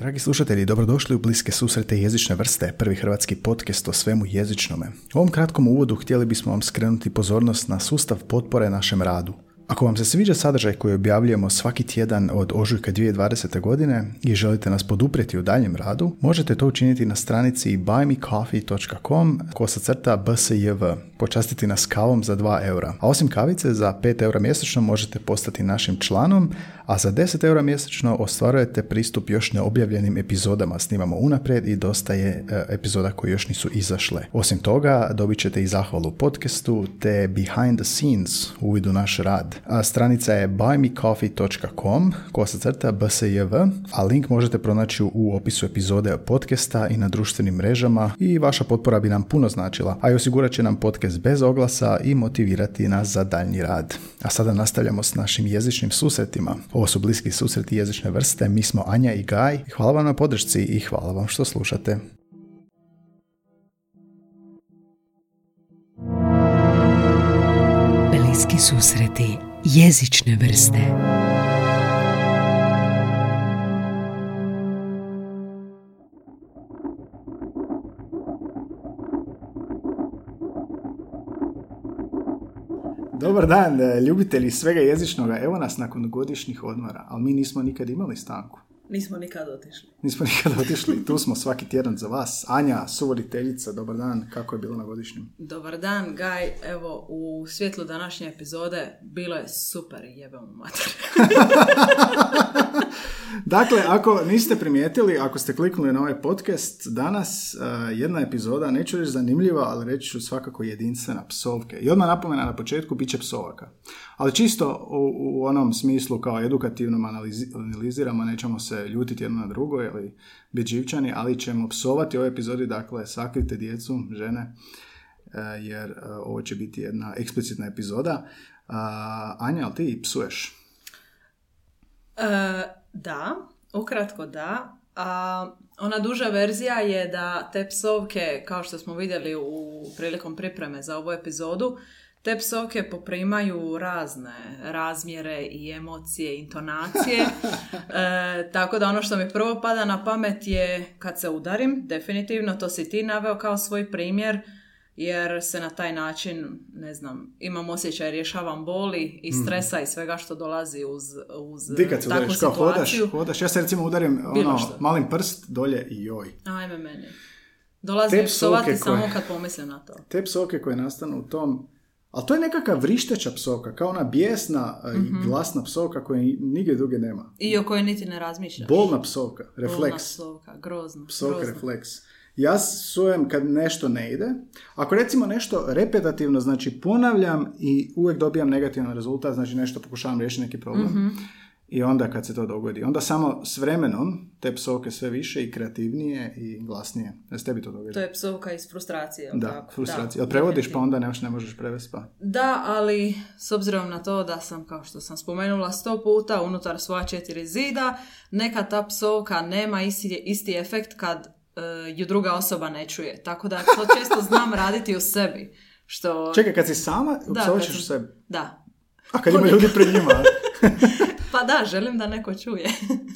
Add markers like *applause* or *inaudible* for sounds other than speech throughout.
Dragi slušatelji, dobrodošli u Bliske susrete jezične vrste, prvi hrvatski podcast o svemu jezičnome. U ovom kratkom uvodu htjeli bismo vam skrenuti pozornost na sustav potpore našem radu. Ako vam se sviđa sadržaj koji objavljujemo svaki tjedan od ožujka 2020. godine i želite nas poduprijeti u daljem radu, možete to učiniti na stranici buymecoffee.com kosa crta bsjv. Počastiti nas kavom za 2 eura. A osim kavice, za 5 eura mjesečno možete postati našim članom, a za 10 eura mjesečno ostvarujete pristup još neobjavljenim epizodama. Snimamo unaprijed i dosta je e, epizoda koje još nisu izašle. Osim toga, dobit ćete i zahvalu podcastu te behind the scenes uvid u naš rad. Stranica je buymecoffee.com kosa crta bsjv, a link možete pronaći u opisu epizode podcasta i na društvenim mrežama i vaša potpora bi nam puno značila, a i osigurat će nam podcast bez oglasa i motivirati nas za daljnji rad. A sada nastavljamo s našim jezičnim susretima. Ovo su bliski susreti jezične vrste, mi smo Anja i Gaj. Hvala vam na podršci i hvala vam što slušate. Bliski susreti jezične vrste. Dobar dan, e, ljubitelji svega jezičnoga. Evo nas nakon godišnjih odmora, ali mi nismo nikad imali stanku. Nismo nikad otišli. Nismo *laughs* nikad otišli, tu smo svaki tjedan za vas. Anja, suvoditeljica, dobar dan, kako je bilo na godišnjem? Dobar dan, Gaj. Evo, u svjetlu današnje epizode bilo je super, jebemo mater. *laughs* Dakle, ako niste primijetili, ako ste kliknuli na ovaj podcast, danas uh, jedna epizoda, neću reći zanimljiva, ali reći ću svakako jedinstvena psovke. I odmah napomena na početku, bit će psovaka. Ali čisto u, u onom smislu kao edukativnom analizi- analiziramo, nećemo se ljutiti jedno na drugo ili biti živčani, ali ćemo psovati ovoj epizodi, dakle, sakrite djecu, žene, uh, jer uh, ovo će biti jedna eksplicitna epizoda. Anja, ali ti psuješ? Da, ukratko da. A ona duža verzija je da te psovke, kao što smo vidjeli u prilikom pripreme za ovu epizodu, te psovke poprimaju razne razmjere i emocije, intonacije. *laughs* E, tako da ono što mi prvo pada na pamet je kad se udarim, definitivno, to si ti naveo kao svoj primjer, jer se na taj način, ne znam, imam osjećaj, rješavam boli i stresa i svega što dolazi uz, uz kad se takvu udariš, kao hodaš, hodaš, ja se recimo udarim ono, malim prst dolje i joj. Ajme meni. Dolazi Te psovati samo kad pomislim na to. Te psovke koje nastanu u tom, ali to je nekakva vrišteća psovka, kao ona bijesna Mhm. i glasna psovka koje nigdje druge nema. I o kojoj niti ne razmišljaš. Bolna psovka, Bolna refleks, psovka, grozno. psovka, grozno. refleks. Ja sujem kad nešto ne ide. Ako recimo nešto repetativno, znači ponavljam i uvijek dobijam negativan rezultat, znači nešto pokušavam riješiti neki problem. Mhm. I onda kad se to dogodi, onda samo s vremenom te psovke sve više i kreativnije i glasnije. Da se tebi to događa? To je psovka iz frustracije. Da, tako? frustracija. Da, Jel prevodiš pa onda ne, ne možeš prevesti pa? Da, ali s obzirom na to da sam, kao što sam spomenula sto puta, unutar svoja četiri zida, neka ta psovka nema isti, isti efekt kad ju druga osoba ne čuje. Tako da to često znam raditi u sebi. Što... Čekaj, kad si sama, Da, kad u sebi. Da. A kad ima ljudi pred njima. *laughs* Pa da, želim da neko čuje.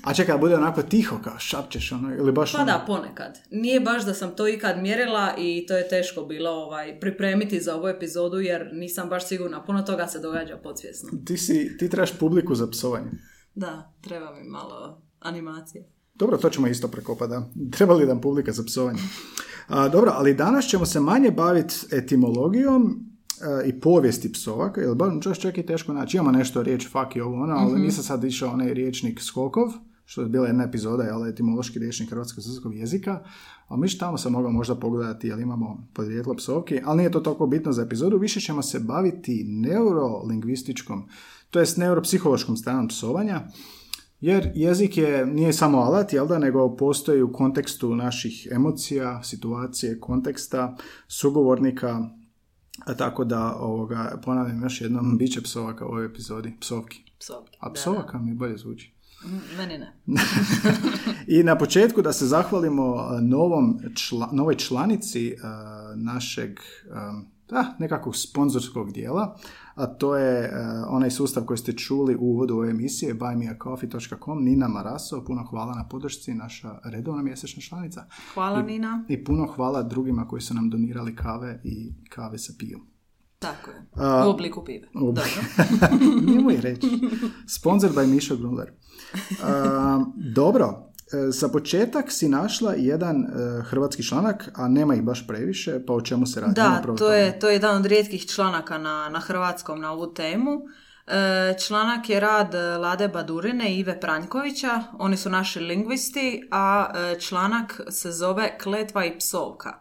A čekaj, bude onako tiho, kao šapćeš ono, ili baš Pa ono- da, ponekad. Nije baš da sam to ikad mjerila i to je teško bilo ovaj, pripremiti za ovu epizodu jer nisam baš sigurna. Puno toga se događa podsvjesno. Ti, si, ti trebaš publiku za psovanje. Da, treba mi malo animacije. Dobro, to ćemo isto prekopati, da. Treba li nam publika za psovanje? A, dobro, ali danas ćemo se manje baviti etimologijom e, i povijesti psovaka, jer baš čak čak i teško naći. Imamo nešto riječ fuck i ovo ono, ali nisam sad išao onaj riječnik skokov, što je bila jedna epizoda, ali etimološki riječnik hrvatskog jezika, a mi tamo se mogao možda pogledati jel imamo podrijetlo psovki, ali nije to toliko bitno za epizodu, više ćemo se baviti neurolingvističkom, to jest neuropsihološkom stranom psovanja, jer jezik je, nije samo alat, jel da, nego postoji u kontekstu naših emocija, situacije, konteksta, sugovornika, a tako da, ovoga, ponavljam još jednom, bit će psovaka u ovoj epizodi, psovki. Psovki. A da, psovaka mi bolje zvuči. Mm, Meni ne. *laughs* I na početku da se zahvalimo novom čla- novoj članici a, našeg a, da, nekakvog sponzorskog dijela, a to je uh, onaj sustav koji ste čuli u uvodu ove emisije buymeacoffee.com. Nina Marasov, puno hvala na podršci, naša redovna mjesečna članica. Hvala I, Nina. I puno hvala drugima koji su nam donirali kave i kave sa piju. Tako je. U obliku pive. u- Dobro. *laughs* Nemoj reći. Sponsor by Mišo Gruller. A, dobro, e, za početak si našla jedan e, hrvatski članak, a nema ih baš previše, pa o čemu se radi? Da, to je, to je jedan od rijetkih članaka na, na hrvatskom na ovu temu. E, članak je rad e, Lade Badurine i Ive Pranjkovića, oni su naši lingvisti, a e, članak se zove Kletva i psovka.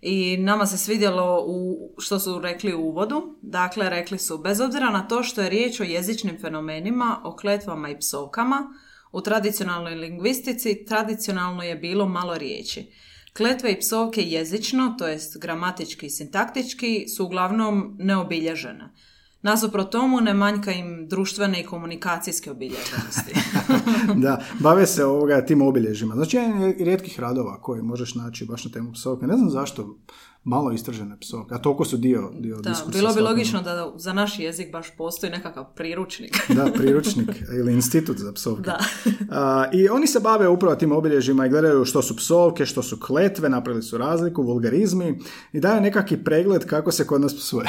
I nama se svidjelo u, što su rekli u uvodu. Dakle, rekli su, bez obzira na to što je riječ o jezičnim fenomenima, o kletvama i psovkama, u tradicionalnoj lingvistici tradicionalno je bilo malo riječi. Kletve i psovke jezično, to jest gramatički i sintaktički, su uglavnom neobilježene. Nasuprot tomu ne manjka im društvene i komunikacijske obilježenosti. *laughs* da, bave se ovoga tim obilježjima. Znači, jedan je rijetkih radova koje možeš naći baš na temu psovke. Ne znam zašto malo istražene psovke, a toliko su dio, dio da, diskursa bilo bi logično da za naš jezik baš postoji nekakav priručnik. *laughs* Da, priručnik ili institut za psovke. Da. *laughs* A, I oni se bave upravo tim obilježjima i gledaju što su psovke, što su kletve, napravili su razliku, vulgarizmi i daju nekakvi pregled kako se kod nas psuje.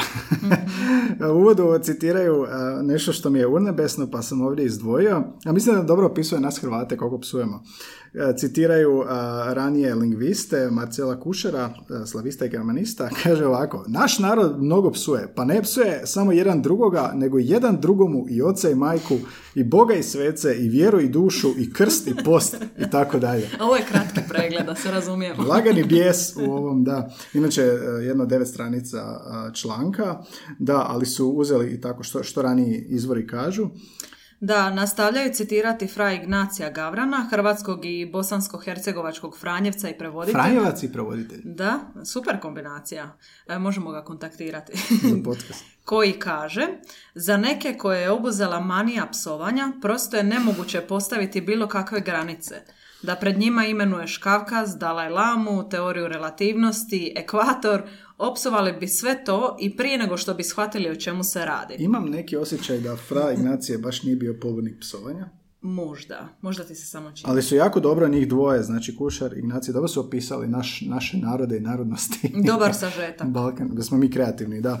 *laughs* U uvodu citiraju a, nešto što mi je urnebesno pa sam ovdje izdvojio, a mislim da dobro opisuje nas Hrvate kako psujemo. E, Citiraju a, ranije lingviste Marcela Kušera, a, slavista i germanista, *laughs* kaže ovako, naš narod mnogo psuje, pa ne psuje samo jedan drugoga, nego jedan drugomu i oca i majku, i Boga i svece, i vjeru i dušu, i krst i post, i tako dalje. *laughs* Ovo je kratki pregled, da se razumijemo. *laughs* Lagani bijes u ovom, da. Inače, e, jedno devet stranica članka, da, ali su uzeli i tako što, što raniji izvori kažu. Da, nastavljaju citirati fra Ignacija Gavrana, hrvatskog i bosansko-hercegovačkog Franjevca i prevoditelja. Franjevac i prevoditelj Da, super kombinacija. E, možemo ga kontaktirati. za *laughs* podcast. koji kaže Za neke koje je obuzela manija psovanja, prosto je nemoguće postaviti bilo kakve granice. Da pred njima imenuješ Kavkaz, Dalaj Lamu, teoriju relativnosti, ekvator, opsovali bi sve to i prije nego što bi shvatili o čemu se radi. Imam neki osjećaj da Fra Ignacije baš nije bio pobornik psovanja, Možda, možda ti se samo čini. ali su jako dobro njih dvoje, znači Kušar i Ignacije, dobro su opisali naš, naše narode i narodnosti. Dobar sažetak. *laughs* Balkan, da smo mi kreativni, da.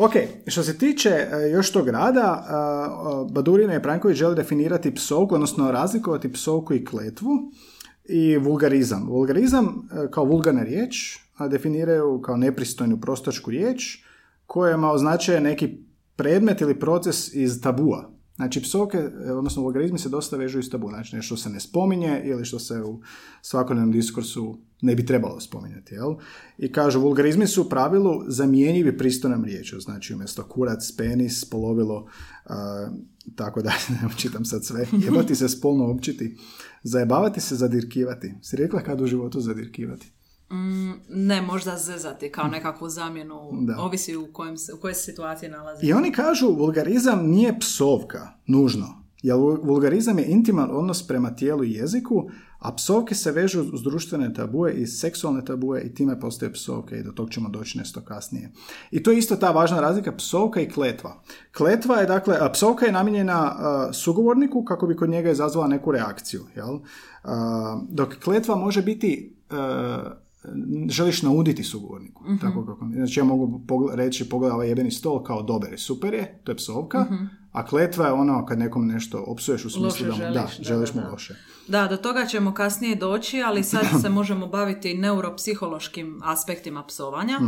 Ok, što se tiče e, još tog rada, e, Badurina i Pranković žele definirati psovku, odnosno razlikovati psovku i kletvu i vulgarizam. Vulgarizam e, kao vulgarna riječ definiraju kao nepristojnu prostačku riječ kojima označuje neki predmet ili proces iz tabua. Znači, psovke, odnosno vulgarizmi se dosta vežu iz tabu. Znači, nešto se ne spominje ili što se u svakodnevnom diskursu ne bi trebalo spominjati. Jel? I kažu, vulgarizmi su u pravilu zamjenjivi pristojnom riječu. Znači, umjesto kurac, penis, polovilo, a, tako da, *laughs* ne čitam sad sve. Jebati se, spolno općiti. Zajebavati se, zadirkivati. Si rekla kad u životu zadirkivati? Mm, ne, možda zezati kao nekakvu zamjenu, Da. ovisi u, kojem, u kojoj se situaciji nalazi. I oni kažu, vulgarizam nije psovka, nužno. Jer vulgarizam je intiman odnos prema tijelu i jeziku, a psovke se vežu uz društvene tabue i seksualne tabue i time postoje psovke i do tog ćemo doći nešto kasnije. I to je isto ta važna razlika psovka i kletva. Kletva je, dakle, a psovka je namijenjena a, sugovorniku kako bi kod njega izazvala neku reakciju. Jel? A, dok kletva može biti a, želiš nauditi sugovorniku. Tako kako, znači ja mogu pogled- reći pogledaj ovaj jebeni stol kao dobar i super je, to je psovka, a kletva je ono kad nekom nešto opsuješ u smislu da želiš, da, želiš da, mu da. loše. Da, do toga ćemo kasnije doći, ali sad *clears throat* se možemo baviti neuropsihološkim aspektima psovanja.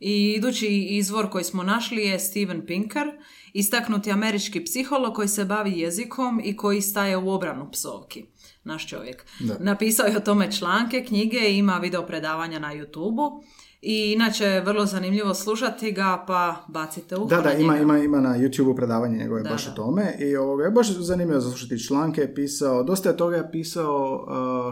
I idući izvor koji smo našli je Steven Pinker, istaknuti američki psiholog koji se bavi jezikom i koji staje u obranu psovki. Naš čovjek. Da. Napisao je o tome članke, knjige, ima video predavanja na YouTube-u. I inače je vrlo zanimljivo slušati ga, pa bacite uho Da, da, ima, ima, ima na YouTube predavanje njegove Da, baš da. o tome i ovoga, je baš zanimljivo za slušati članke, je pisao, dosta je toga je pisao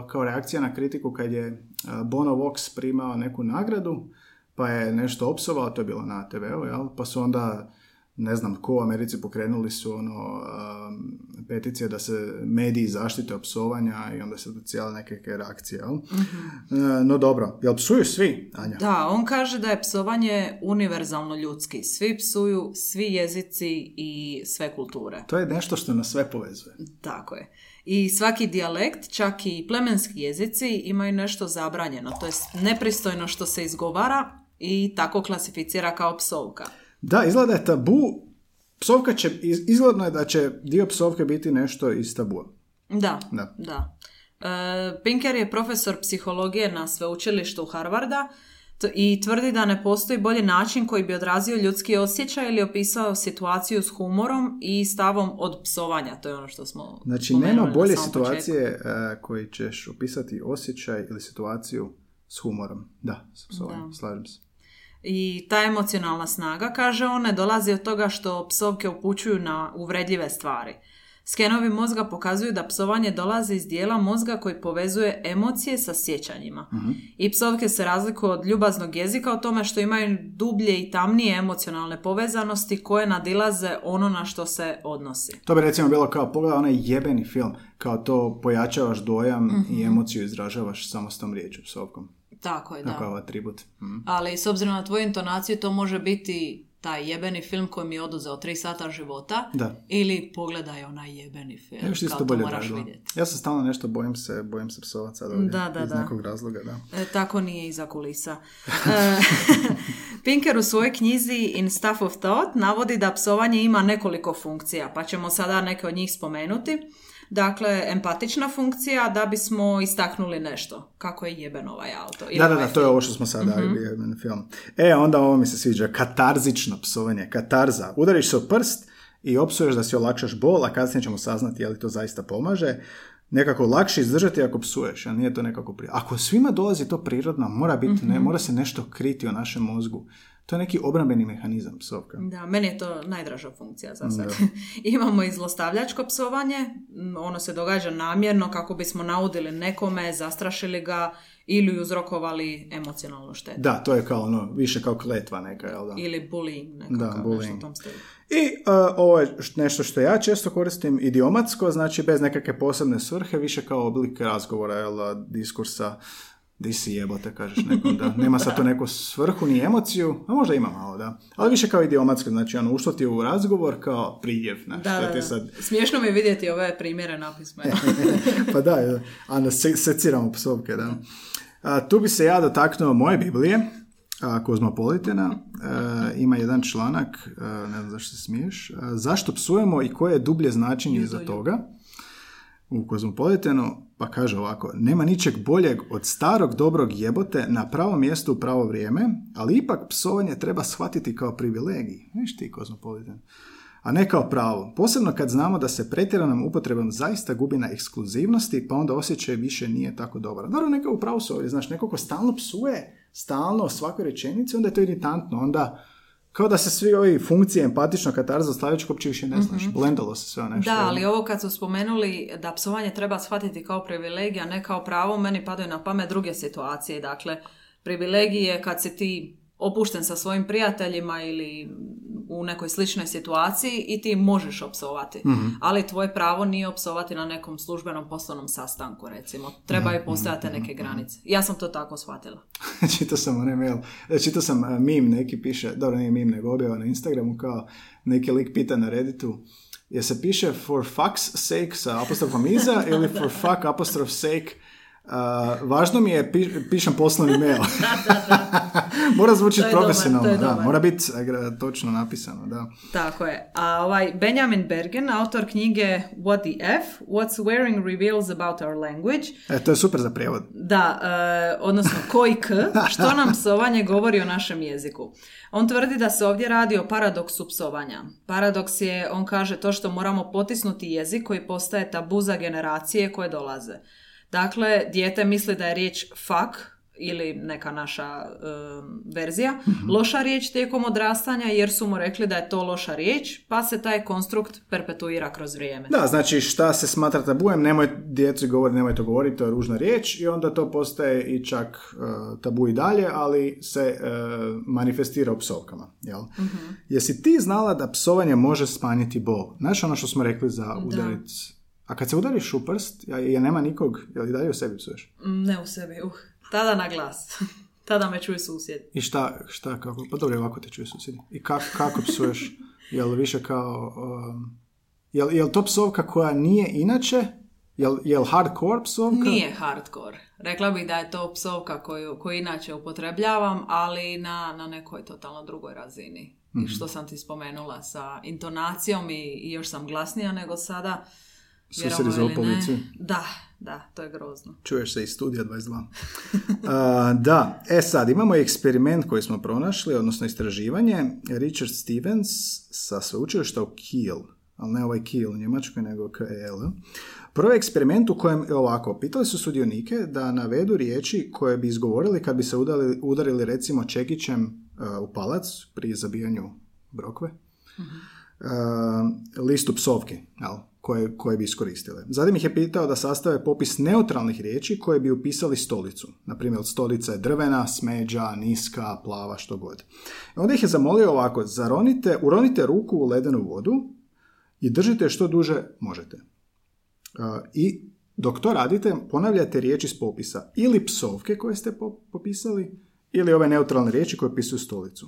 uh, kao reakcija na kritiku kad je uh, Bono Vox primao neku nagradu, pa je nešto opsovao, to je bilo na TV-u, jel? pa su onda ne znam ko u Americi pokrenuli su ono um, peticije da se mediji zaštite od psovanja i onda se do cijele neke reakcije, jel? E, no dobro, jel psuju svi, Anja? Da, on kaže da je psovanje univerzalno ljudski. Svi psuju, svi jezici i sve kulture. To je nešto što nas sve povezuje. Tako je. I svaki dijalekt, čak i plemenski jezici, imaju nešto zabranjeno. To je nepristojno što se izgovara i tako klasificira kao psovka. Da, izgleda je tabu. Psovka će, iz- izgledno je da će dio psovke biti nešto iz tabua. Da, Da. da. E, Pinker je profesor psihologije na sveučilištu Harvarda t- i tvrdi da ne postoji bolji način koji bi odrazio ljudski osjećaj ili opisao situaciju s humorom i stavom od psovanja. To je ono što smo Znači, nema bolje situacije e, koji ćeš opisati osjećaj ili situaciju s humorom. Da, s psovanjem, slažem se. I ta emocionalna snaga, kaže on, ne dolazi od toga što psovke upućuju na uvredljive stvari. Skenovi mozga pokazuju da psovanje dolazi iz dijela mozga koji povezuje emocije sa sjećanjima. I psovke se razlikuju od ljubaznog jezika o tome što imaju dublje i tamnije emocionalne povezanosti koje nadilaze ono na što se odnosi. To bi recimo bilo kao pogleda onaj jebeni film, kao to pojačavaš dojam Mhm. i emociju izražavaš samo s tom riječu, psovkom. Tako je, da. Kao atribut. Mhm. Ali s obzirom na tvoju intonaciju to može biti taj jebeni film koji mi je oduzeo tri sata života Da. ili pogledaj onaj jebeni film. Ja kao to bolje moraš vidjeti. Ja sam stalno nešto bojim se, bojim se psovat sad ovdje. Da, da, iz da. nekog razloga, da. E, tako nije iza kulisa. E, *laughs* Pinker u svojoj knjizi In Stuff of Thought navodi da psovanje ima nekoliko funkcija, pa ćemo sada neke od njih spomenuti. Dakle, empatična funkcija da bismo istaknuli nešto. Kako je jeben ovaj auto. ili Da, da, ovaj da, to je ovo što smo sad dali mm film. E, onda ovo mi se sviđa, katarzično psovanje, katarza. Udariš se u prst i opsuješ da si olakšaš bol, a kasnije ćemo saznati je li to zaista pomaže. Nekako lakše izdržati ako psuješ, a nije to nekako prije. Ako svima dolazi to prirodno, mora, biti, ne, mora se nešto kriti u našem mozgu. To je neki obrambeni mehanizam psovka. Da, meni je to najdraža funkcija za sad. *laughs* Imamo i zlostavljačko psovanje, ono se događa namjerno kako bismo naudili nekome, zastrašili ga ili uzrokovali emocionalnu štetu. Da, to je kao ono, više kao kletva neka, jel da? Ili bullying, nekakav, Da, nešto bullying. u tom stilu. I uh, ovo je nešto što ja često koristim idiomatsko, znači bez nekakve posebne svrhe, više kao oblik razgovora, jel, da, diskursa, di si jebote, kažeš nekom, da. Nema sad to neku svrhu ni emociju, a možda ima malo, da, ali više kao idiomatsko, znači ono, ušlo ti u razgovor kao priljev, znači, Da, da, ti sad, Smiješno mi je vidjeti ove primjere napisme. *laughs* pa da, da, a onda se, seciramo psovke, da. A, tu bi se ja dotaknuo moje Biblije, a, Kozmopolitena, e, ima jedan članak, e, ne znam zašto se smiješ, a, zašto psujemo i koje je dublje značenje iza toga u Kozmopolitenu, pa kaže ovako, nema ničeg boljeg od starog dobrog jebote na pravo mjesto u pravo vrijeme, ali ipak psovanje treba shvatiti kao privilegij. Viš ti Kozmopolitan? a ne kao pravo. Posebno kad znamo da se pretjeranom upotrebom zaista gubi na ekskluzivnosti, pa onda osjećaj više nije tako dobar. Naravno, neka u pravu su ovdje, znaš, neko ko stalno psuje, stalno svakoj rečenici, onda je to iritantno, onda kao da se svi ovi funkcije empatično katarza slavičko uopće više ne znaš, blendalo se sve nešto. Da, ali ovo kad su spomenuli da psovanje treba shvatiti kao privilegija, ne kao pravo, meni padaju na pamet druge situacije. Dakle, privilegij je kad si ti opušten sa svojim prijateljima ili u nekoj sličnoj situaciji i ti možeš opsovati. Ali tvoje pravo nije opsovati na nekom službenom poslovnom sastanku, recimo. Trebaju postojati neke granice. Ja sam to tako shvatila. *laughs* čitao sam onaj mail, e, čitao sam e, meme, neki piše, dobro nije meme, nego objava na Instagramu kao neki lik pita na Redditu, je se piše for fuck's sake sa apostrofom iza *laughs* ili for fuck apostrof sake Uh, važno mi je, pi- pišem poslovni mail. *laughs* *laughs* mora zvučiti dobar, profesionalno, da, mora biti e, točno napisano, da. Tako je. A ovaj Benjamin Bergen, autor knjige What the F? What Swearing Reveals About Our Language, E, to je super za prijevod. Da, e, odnosno koji k, *laughs* što nam psovanje govori o našem jeziku. On tvrdi da se ovdje radi o paradoksu psovanja. Paradoks je, on kaže, to što moramo potisnuti jezik koji postaje tabu za generacije koje dolaze. Dakle, dijete misli da je riječ fuck ili neka naša um, verzija, loša riječ tijekom odrastanja jer su mu rekli da je to loša riječ, pa se taj konstrukt perpetuira kroz vrijeme. Da, znači šta se smatra tabujem, nemoj djeci govoriti, nemoj to govoriti, to je ružna riječ i onda to postaje i čak uh, tabu i dalje, ali se uh, manifestira u psovkama. Jel? Jesi ti znala da psovanje može smanjiti bol? Znaš ono što smo rekli za udaric? A kad se udariš u prst, je nema nikog, je li dalje u sebi psuješ? Mm, Ne u sebi, uh. Tada na glas. *laughs* Tada me čuju susjedi. I šta, šta kako, pa dobro, ovako te čuje susjedi. I kako, kako psuješ? *laughs* Jel više kao, um, jel, jel to psovka koja nije inače? Jel, jel hardcore psovka? Nije hardcore. Rekla bih da je to psovka koju, koju inače upotrebljavam, ali na, na nekoj totalno drugoj razini. I što sam ti spomenula sa intonacijom i, i još sam glasnija nego sada. Vjerovali zovu policiju. Da, da, to je grozno. Čuješ se iz studija 22. *laughs* A, da, e sad, imamo eksperiment koji smo pronašli, odnosno istraživanje. Richard Stevens sa sveučilišta u Kiel, ali ne ovaj Kiel u Njemačkoj, nego KL. Prvi eksperiment u kojem je ovako, pitali su sudionike da navedu riječi koje bi izgovorili kad bi se udarili, udarili recimo čekićem uh, u palac pri zabijanju brokve. Uh, listu psovki, jel, koje, koje bi iskoristile. Zatim ih je pitao da sastave popis neutralnih riječi koje bi upisali stolicu. Naprimjer, stolica je drvena, smeđa, niska, plava, što god. I onda ih je zamolio ovako, zaronite, uronite ruku u ledenu vodu i držite što duže možete. Uh, I dok to radite, ponavljate riječi s popisa. Ili psovke koje ste po- popisali, ili ove neutralne riječi koje opisuju stolicu.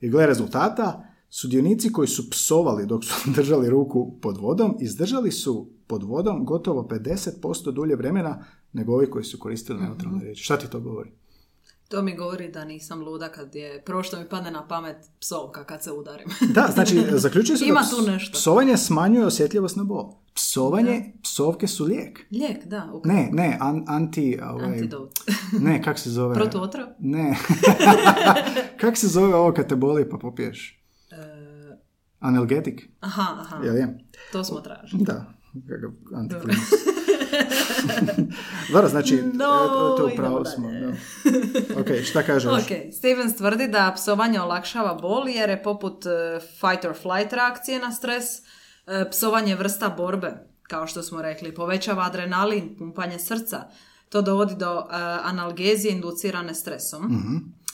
I gle rezultata, sudionici koji su psovali dok su *laughs* držali ruku pod vodom, izdržali su pod vodom gotovo 50% dulje vremena nego ovi koji su koristili neutralne riječi. Šta ti to govori? To mi govori da nisam luda kad je, prvo što mi padne na pamet psovka kad se udarim. *laughs* Da, znači, zaključuje se *laughs* Ima da ps- tu nešto. psovanje smanjuje osjetljivost na bol. Psovanje, psovke su lijek. Lijek, da. u- Ne, ne, an- anti... Ovaj, Antidot. ne, kak se zove? Protuotrov? Ne. kak se zove ovo kad te boli pa popiješ? E, Analgetik? aha, aha. Jel je? To smo tražili. Da. Kakav. *laughs* Dobro, znači, *laughs* No, to, to upravo smo. Da. Ok, šta kažeš? Ok, Stevens tvrdi da psovanje olakšava bol jer je poput e, fight or flight reakcije na stres, e, psovanje vrsta borbe, kao što smo rekli, povećava adrenalin, pumpanje srca, to dovodi do e, analgezije inducirane stresom.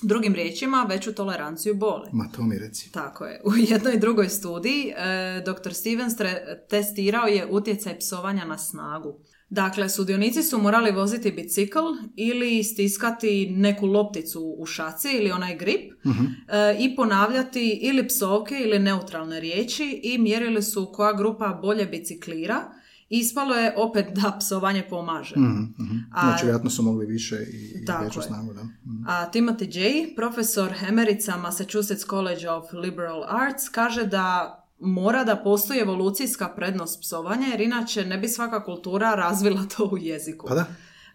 Drugim riječima, veću toleranciju boli. Ma to mi reci. Tako je. U jednoj drugoj studiji e, dr. Stevens tre- testirao je utjecaj psovanja na snagu. Dakle, sudionici su morali voziti bicikl ili stiskati neku lopticu u šaci ili onaj grip e, i ponavljati ili psovke ili neutralne riječi i mjerili su koja grupa bolje biciklira. Ispalo je opet da psovanje pomaže. Mhm, mhm. A- Znači, vjerojatno su mogli više i, i veću snagu, da. Mhm. A Timothy J., profesor emerica Massachusetts College of Liberal Arts, kaže da mora da postoji evolucijska prednost psovanja, jer inače ne bi svaka kultura razvila to u jeziku. Pa da.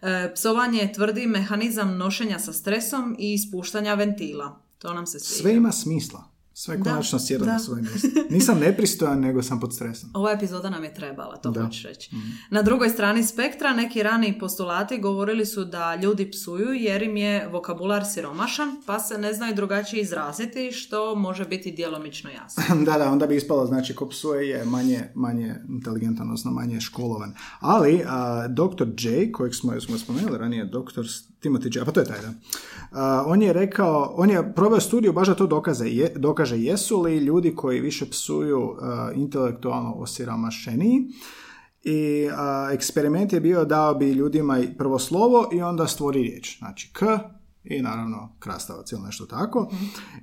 E, psovanje je tvrdi mehanizam nošenja sa stresom i ispuštanja ventila. To nam se sviđa. Sve ima smisla. Sve konačno sjeda da. na svoje mjesto. Nisam nepristojan, nego sam pod stresom. Ova epizoda nam je trebala, to Da. Hoću reći. Na drugoj strani spektra neki rani postulati govorili su da ljudi psuju jer im je vokabular siromašan, pa se ne znaju drugačije izraziti, što može biti djelomično jasno. *laughs* da, da, onda bi ispalo, znači, ko psuje je manje, manje inteligentan, odnosno manje školovan. Ali, a, dr. J, kojeg smo, smo spomenuli ranije, dr. Timothy J, pa to je taj, da. A, on je rekao, on je proveo studiju baš da to dokaze, je, dokaže jesu li ljudi koji više psuju a, intelektualno osiromašeniji i a, eksperiment je bio dao bi ljudima prvo slovo i onda stvori riječ. Znači k i naravno krastavac ili nešto tako.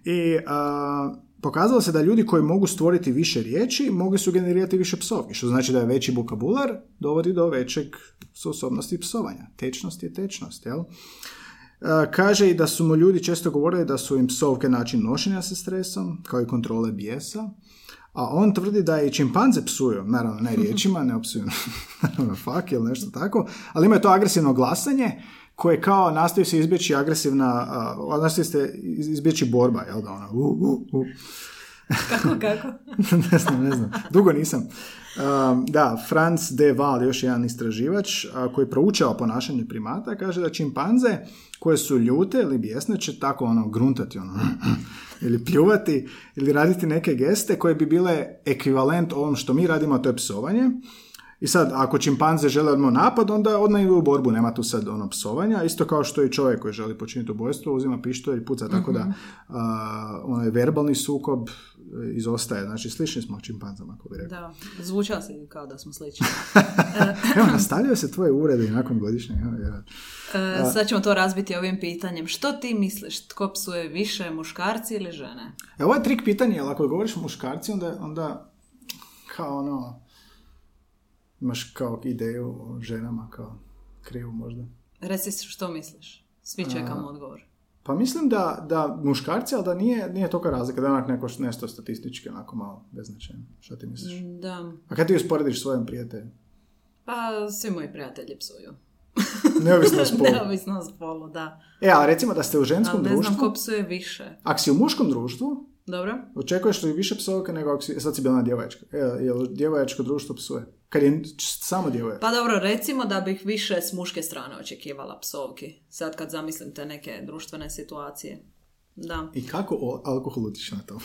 I a, pokazalo se da ljudi koji mogu stvoriti više riječi mogli su generirati više psovki, što znači da je veći vokabular dovodi do većeg sposobnosti psovanja. Tečnost je tečnost, jel? E, Kaže i da su mu ljudi često govorili da su im psovke način nošenja sa stresom, kao i kontrole bijesa. A on tvrdi da i čimpanze psuju, naravno ne riječima, ne opsuju *laughs* naravno fuck ili nešto tako, ali imaju to agresivno glasanje koje kao nastoji se izbjeći agresivna, nastoji se izbjeći borba, jel da ona, u, u, u. kako, kako? *laughs* ne znam, ne znam. Dugo nisam. Um, da, Franz de Waal, još jedan istraživač a, koji proučava ponašanje primata, kaže da čimpanze koje su ljute ili bijesne će tako ono gruntati ono, *clears throat* ili pljuvati ili raditi neke geste koje bi bile ekvivalent ovom što mi radimo, to je psovanje. I sad, ako čimpanze žele odmah napad, onda odmah u borbu, nema tu sad ono psovanja, isto kao što i čovjek koji želi počiniti ubojstvo, uzima pištolj i puca, tako da a, onaj verbalni sukob e, izostaje, znači slični smo čimpanzama, ako bi rekao. Da, zvučao si kao da smo slični. *laughs* *laughs* Evo, nastavljaju se tvoje urede i nakon evo, vjerojatno. E, sad ćemo to razbiti ovim pitanjem. Što ti misliš, tko psuje više, muškarci ili žene? E, ovo je trik pitanje, jer ako govoriš muškarci, onda, onda kao ono, imaš kao ideju o ženama, kao krivu možda. Reci što misliš. Svi čekamo odgovor. Pa mislim da, da muškarci, ali da nije, nije toliko razlika, da je onak neko nešto statistički, onako malo beznačajno. Šta ti misliš? Da. A kad ti usporediš svojim prijateljem? Pa svi moji prijatelji psuju. *laughs* Neovisno o spolu. *laughs* Neovisno o spolu, da. E, ali recimo da ste u ženskom Ali ne znam društvu, ko psuje više. ako si u muškom društvu, Dobro? očekuješ li više psovke nego ako si, sad si bila na djevojačka. E, jel djevojačko društvo psuje? Kad je samo djevojačko. Pa dobro, recimo da bih više s muške strane očekivala psovki. Sad kad zamislim te neke društvene situacije. Da. I kako o alkohol utiče na to?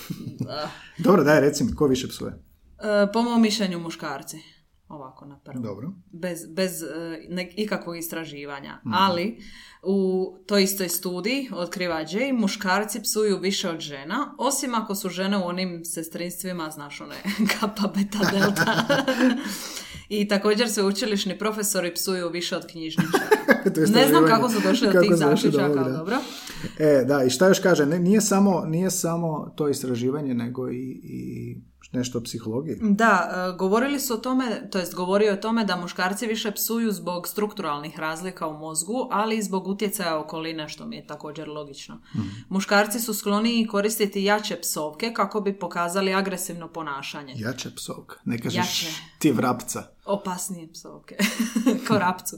Ah. *laughs* Dobro, daj, reci mi, ko više psuje? E, po mom mišljenju muškarci. Ovako na prvo. Dobro. Bez, bez e, nek- ikakvog istraživanja. Ali u toj istoj studiji otkriva Jay, muškarci psuju više od žena, osim ako su žene u onim sestrinstvima, znaš one *laughs* kappa, beta, delta. *laughs* I također se učilišni profesori psuju više od knjižničara. *laughs* Ne znam kako su došli do tih zaključaka, da. dobro? E, da, i šta još kaže, ne, nije, samo, nije samo to istraživanje, nego i, i nešto o psihologiji. Da, e, govorili su o tome, to jest govorio o tome da muškarci više psuju zbog strukturalnih razlika u mozgu, ali i zbog utjecaja okoline, što mi je također logično. Muškarci su skloniji koristiti jače psovke kako bi pokazali agresivno ponašanje. Jače psovka, ne kažeš Jače. ti vrapca. Opasnije psovke. *laughs* Korapcu.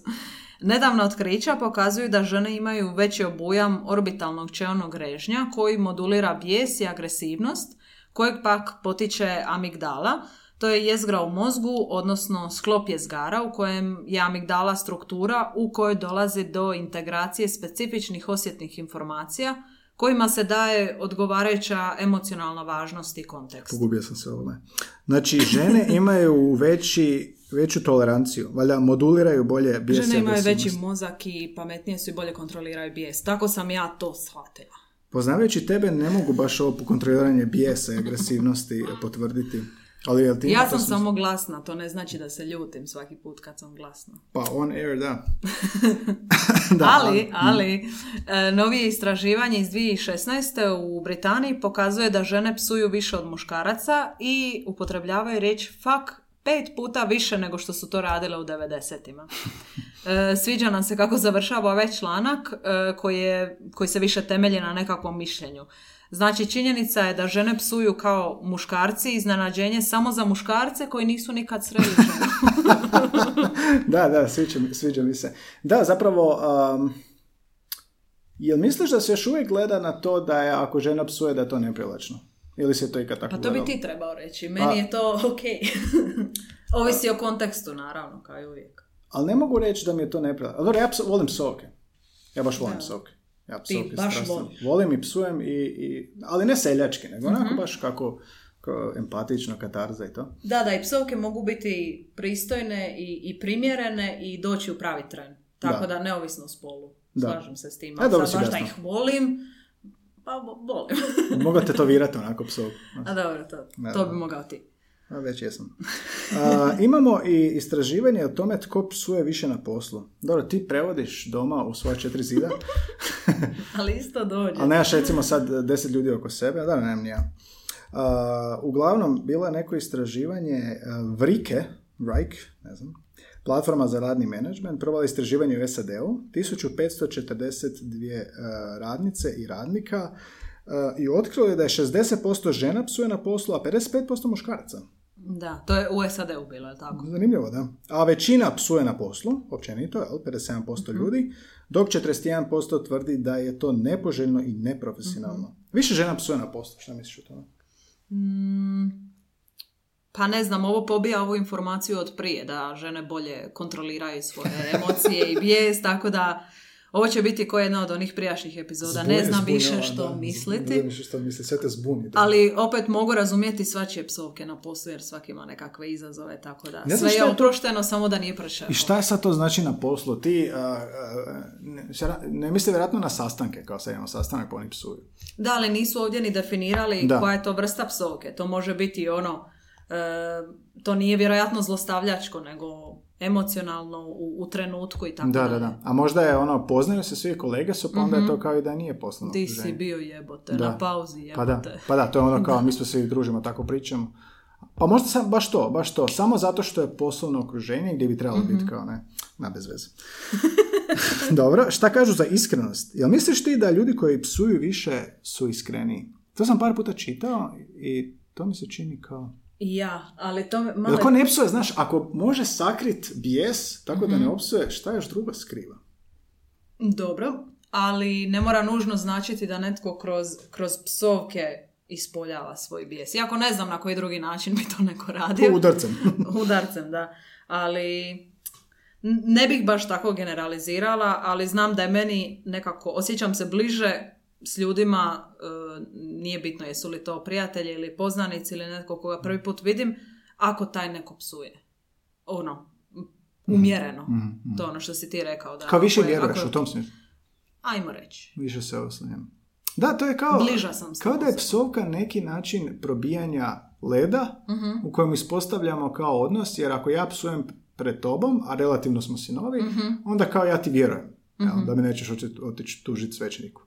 Nedavna otkrića pokazuju da žene imaju veći obujam orbitalnog čeonog režnja koji modulira bijes i agresivnost, kojeg pak potiče amigdala. To je jezgra u mozgu, odnosno sklop jezgara u kojem je amigdala struktura u kojoj dolazi do integracije specifičnih osjetnih informacija kojima se daje odgovarajuća emocionalna važnost i kontekst. Pogubio sam se ovome. Znači, žene *laughs* imaju veći, veću toleranciju, valjda moduliraju bolje bijes Žene imaju veći mozak i pametnije su i bolje kontroliraju bijes. Tako sam ja to shvatila. Poznavajući tebe, ne mogu baš ovo kontroliranje bijesa i agresivnosti potvrditi. Ali jel ti Ja sam sam- samo glasna, to ne znači da se ljutim svaki put kad sam glasna. Pa on air, da. *laughs* ali, ali, e, novije istraživanje iz 2016. u Britaniji pokazuje da žene psuju više od muškaraca i upotrebljavaju riječ fuck pet puta više nego što su to radile u 90-ima. *laughs* E, sviđa nam se kako završava ovaj članak e, koji, je, koji se više temelji na nekakvom mišljenju. Znači, činjenica je da žene psuju kao muškarci, iznenađenje samo za muškarce koji nisu nikad sreli *laughs* *laughs* da, da, sviđa, mi- sviđa mi se. Da, zapravo, um, jel misliš da se još uvijek gleda na to da je ako žena psuje da je to neprivlačno? Ili se to ikad tako Pa to bi ti trebao reći. Meni Pa- je to ok. *laughs* Ovisi o kontekstu, naravno, kao i uvijek. Ali ne mogu reći da mi je to. Ali dobro, ja pso- volim psovke. Ja baš volim Da. psovke. Ja Ti baš voliš. Volim i psujem, i, i, ali ne seljački, nego onako Mhm. baš kako, empatično, katarza i to. Da, da, i psovke mogu biti pristojne i, i primjerene i doći u pravi tren. Tako Da. da, neovisno o spolu. Slažem se s tim. E, A dobro sad baš da ih volim, pa vo- volim. *laughs* Mogu tetovirati onako psovku. A dobro, to, to bi mogao ti. A već jesam. A, imamo i istraživanje o tome tko psuje više na poslu. Dobro, ti prevodiš doma u svoje četiri zida, *laughs* Ali isto dođe. ali nemaš recimo sad deset ljudi oko sebe, da, nemam ni ja. Uglavnom, bilo je neko istraživanje a, Vrike, Vrike, ne znam, platforma za radni menadžment, provela istraživanje u SAD-u, 1542 a, radnice i radnika a, i otkrilo je da je 60% žena psuje na poslu, a 55% muškaraca. Da, to je u SAD-u bilo, je tako? Zanimljivo, da. A većina psuje na poslu, općenito, jel, 57% ljudi, dok 41% tvrdi da je to nepoželjno i neprofesionalno. Više žena psuje na poslu, šta misliš o tome? Mm, pa ne znam, ovo pobija ovu informaciju od prije, da žene bolje kontroliraju svoje *laughs* emocije i bijes, tako da ovo će biti kao jedna od onih prijašnjih epizoda. ne Zbuni- znam više zbunjava, što da. misliti. Ne znam što misli, sve te zbuni. da. Ali opet mogu razumjeti svačije psovke na poslu jer svaki ima nekakve izazove, tako da Ne sve je oprošteno samo da nije prešao. I šta je sad to znači na poslu? Ti, a, a, ne, ne misle vjerojatno na sastanke, kao sad imamo sastanak, pa oni psuju. Da, ali nisu ovdje ni definirali Da. koja je to vrsta psovke. To može biti ono, to nije vjerojatno zlostavljačko, nego emocionalno u, u trenutku i tako Da, da, da. A možda je ono, poznaju se svi kolege su, pa onda je to kao i da nije poslovno Di Mhm. si bio jebote, Da. na pauzi Pa da, jebote. pa da, to je ono kao *laughs* mi smo svi družimo, tako pričamo. Pa možda sam, baš to, baš to. Samo zato što je poslovno okruženje gdje bi trebalo biti Mhm. kao ne, na bez veze. *laughs* Dobro, šta kažu za iskrenost? Jel misliš ti da ljudi koji psuju više su iskreniji? To sam par puta čitao i to mi se čini kao... Ja, ali to malo... Jel ko ne psuje, znaš, ako može sakrit bijes tako da Mhm. ne opsuje, šta još drugo skriva? Dobro, ali ne mora nužno značiti da netko kroz, kroz psovke ispoljava svoj bijes. Iako ne znam na koji drugi način bi to neko radio. Udarcem. *laughs* Udarcem, da. Ali ne bih baš tako generalizirala, ali znam da je meni nekako, osjećam se bliže s ljudima, e, nije bitno jesu li to prijatelji ili poznanici ili netko koga prvi put vidim, ako taj neko psuje. Ono, umjereno. Mhm, To je ono što si ti rekao. Da, Kao više vjeruješ u tom smislu. Ajmo reći. Više se oslanjam. Da, to je kao... Bliža sam Kao da je psovka neki način probijanja leda Mhm. u kojem ispostavljamo kao odnos, jer ako ja psujem pred tobom, a relativno smo si novi, Mhm. onda kao ja ti vjerujem. Jel, da me nećeš otići tužiti svećeniku.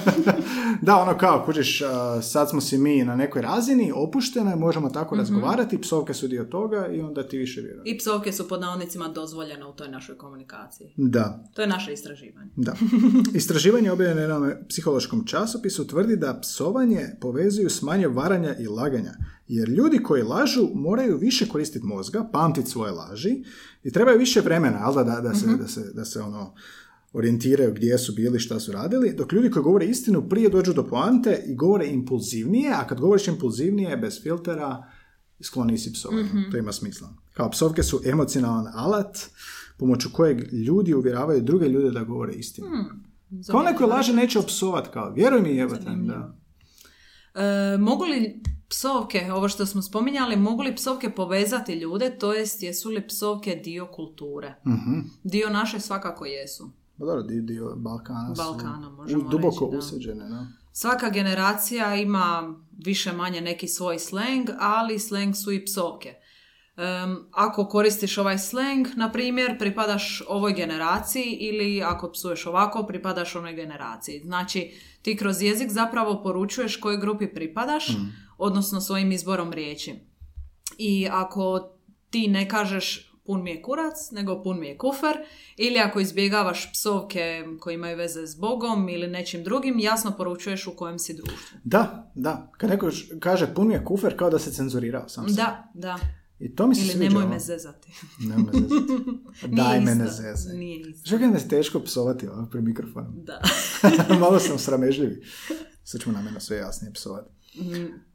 *laughs* da, ono kao, kužiš, sad smo si mi na nekoj razini, opušteno je, možemo tako Mhm. razgovarati, psovke su dio toga i onda ti više vjerujem. I psovke su pod navodnicima dozvoljene u toj našoj komunikaciji. Da, To je naše istraživanje. Da. *laughs* Istraživanje objavljeno je na psihološkom časopisu tvrdi da psovanje povezuju s manje varanja i laganja. Jer ljudi koji lažu moraju više koristiti mozga, pamtiti svoje laži i trebaju više vremena, jel da, da, da, se, da, se, da se ono orijentiraju gdje su bili, šta su radili, dok ljudi koji govore istinu prije dođu do poante i govore impulzivnije, a kad govoriš impulzivnije, bez filtera, skloni si psovanju. To ima smisla. Kao psovke su emocionalan alat pomoću kojeg ljudi uvjeravaju druge ljude da govore istinu. Kao onaj koji laže neće opsovat, kao, vjeruj mi jebate. Da. E, mogu li psovke, ovo što smo spominjali, mogu li psovke povezati ljude, to jest jesu li psovke dio kulture? Mhm. Dio naše svakako jesu. Pa dobro, dio, dio Balkana su Balkana, možemo u- duboko reći, da. usađene. Da. Svaka generacija ima više manje neki svoj sleng, ali sleng su i psovke. Em, ako koristiš ovaj sleng, na primjer, pripadaš ovoj generaciji ili ako psuješ ovako, pripadaš onoj generaciji. Znači, ti kroz jezik zapravo poručuješ kojoj grupi pripadaš, odnosno svojim izborom riječi. I ako ti ne kažeš pun mi je kurac, nego pun mi je kufer, ili ako izbjegavaš psovke koje imaju veze s Bogom ili nečim drugim, jasno poručuješ u kojem si društvu. Da, da. Kad neko kaže pun mi je kufer, kao da se cenzurirao sam sebe. Da, da. I to mi se Ili sviđa. nemoj ovo. me zezati. Nemoj me zezati. *laughs* Daj me ne zezaj. Nije isto. Kad me teško psovati ovako pri mikrofonu? Da. *laughs* Malo sam sramežljivi. Sad ćemo na mene sve jasnije psovati.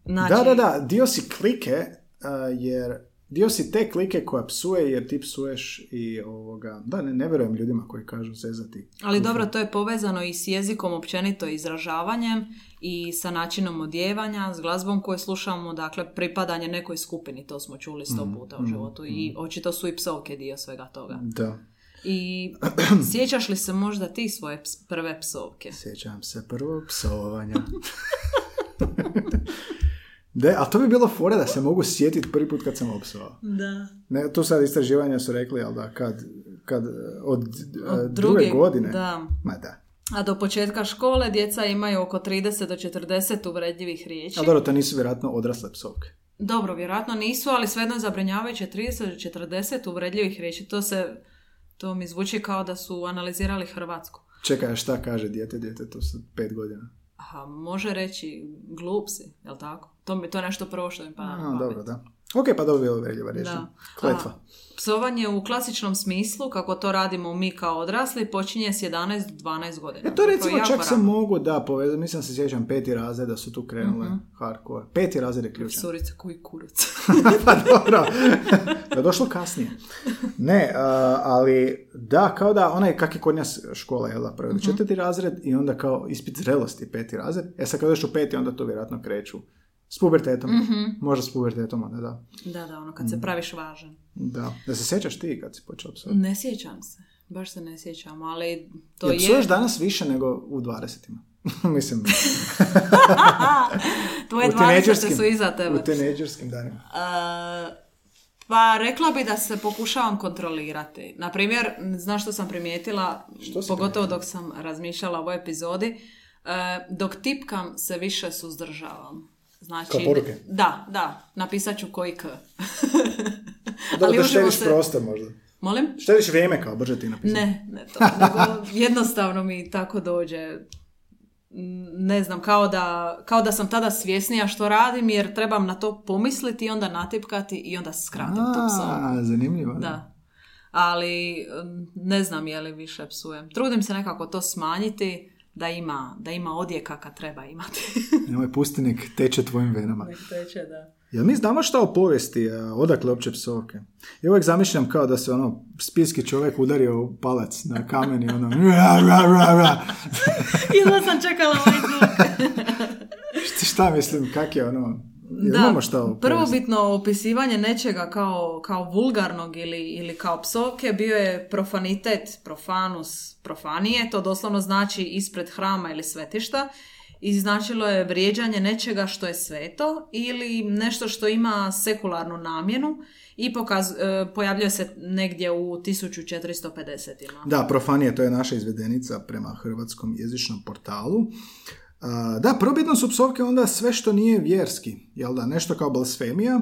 Znači, Da, da, da, dio si klike, uh, jer dio si te klike koja psuje jer ti psuješ i ovoga, da, ne, ne vjerujem ljudima koji kažu zezati. Ali dobro, to je povezano i s jezikom općenito izražavanjem i sa načinom odjevanja, s glazbom koju slušamo, dakle pripadanje nekoj skupini, to smo čuli sto Mm, puta u životu i očito su i psovke dio svega toga. Da, I *clears throat* sjećaš li se možda ti svoje prve psovke? sjećam se prvog psovanja. *laughs* De, ali to bi bilo fora da se mogu sjetiti prvi put kad sam opsovao. Da. Ne, tu sad istraživanja su rekli, ali da, kad, kad od, Od od druge godine, Da. ma da. A do početka škole djeca imaju oko 30 do 40 uvredljivih riječi. Ali dobro, to nisu vjerojatno odrasle psovke. Dobro, vjerojatno nisu, ali svejedno je zabrinjavajuće 30 do 40 uvredljivih riječi. To se, to mi zvuči kao da su analizirali Hrvatsku. Čekaj, a šta kaže dijete, dijete, to su pet godina. Aha, može reći glup si, jel tako? To mi to je nešto prvo što mi pada na A, pamet. dobro, da. Ok, pa dobro je uvredljiva riječ. Kletva. A, psovanje u klasičnom smislu, kako to radimo mi kao odrasli, počinje s 11 do 12 godina. E to recimo čak se mogu da povezati, mislim se sjećam peti razred da su tu krenule hardcore. Peti razred je ključan. Surica koji kurac. *laughs* pa dobro, da je došlo kasnije. Ne, a, ali da, kao da onaj kak je kod nas škola, jel da, prvi do četvrti razred i onda kao ispit zrelosti peti razred. E sad kad dođeš u peti, onda to vjerojatno kreću. S pubertetom. Možda s pubertetom, onda da. da, da, ono kad Mm. se praviš važan. Da. Da se sjećaš ti kad si počeo psovati? Ne sjećam se. Baš se ne sjećam, ali to Jer je... psuješ danas više nego u dvadesetima. *laughs* Mislim, *laughs* Tvoje u 20 tinejdžerskim- su iza tebe. U tinejdžerskim danima. Uh, pa rekla bi da se pokušavam kontrolirati. Na primjer, znaš što sam primijetila, Što pogotovo dok sam razmišljala o ovoj epizodi, uh, dok tipkam se više suzdržavam. Znači, Kao poruke? Da, da, napisat ću koji k. *laughs* Dobro, da uživo štediš se- prostor možda. Molim? Štediš vrijeme kao brže ti napisati. Ne, ne to, nego *laughs* jednostavno mi tako dođe. Ne znam, kao da, kao da sam tada svjesnija što radim jer trebam na to pomisliti i onda natipkati i onda skratim tu psovku. A, zanimljivo. Da. Ali mm, ne znam je li više psujem. Trudim se nekako to smanjiti da ima, da ima odjeka kad treba imati. *laughs* Nemoj pusti nek teče tvojim venama. Teče, da. Jel mi znamo šta o povijesti, a, odakle uopće psovke? Ja uvijek zamišljam kao da se ono spiski čovjek udario u palac na kamen i ono *laughs* ra, ra, ra, ra. *laughs* Sam čekala ovaj zvuk. Šta mislim, kak je ono? Da, šta prvobitno opisivanje nečega kao, kao vulgarnog ili, ili kao psovke bio je profanitet, profanus, profanije, to doslovno znači ispred hrama ili svetišta i značilo je vrijeđanje nečega što je sveto ili nešto što ima sekularnu namjenu i pokaz, e, pojavljuje se negdje u 1450-ima. Da, profanije, to je naša izvedenica prema hrvatskom jezičnom portalu. Da, probitno su psovke onda sve što nije vjerski, jel da, nešto kao blasfemija,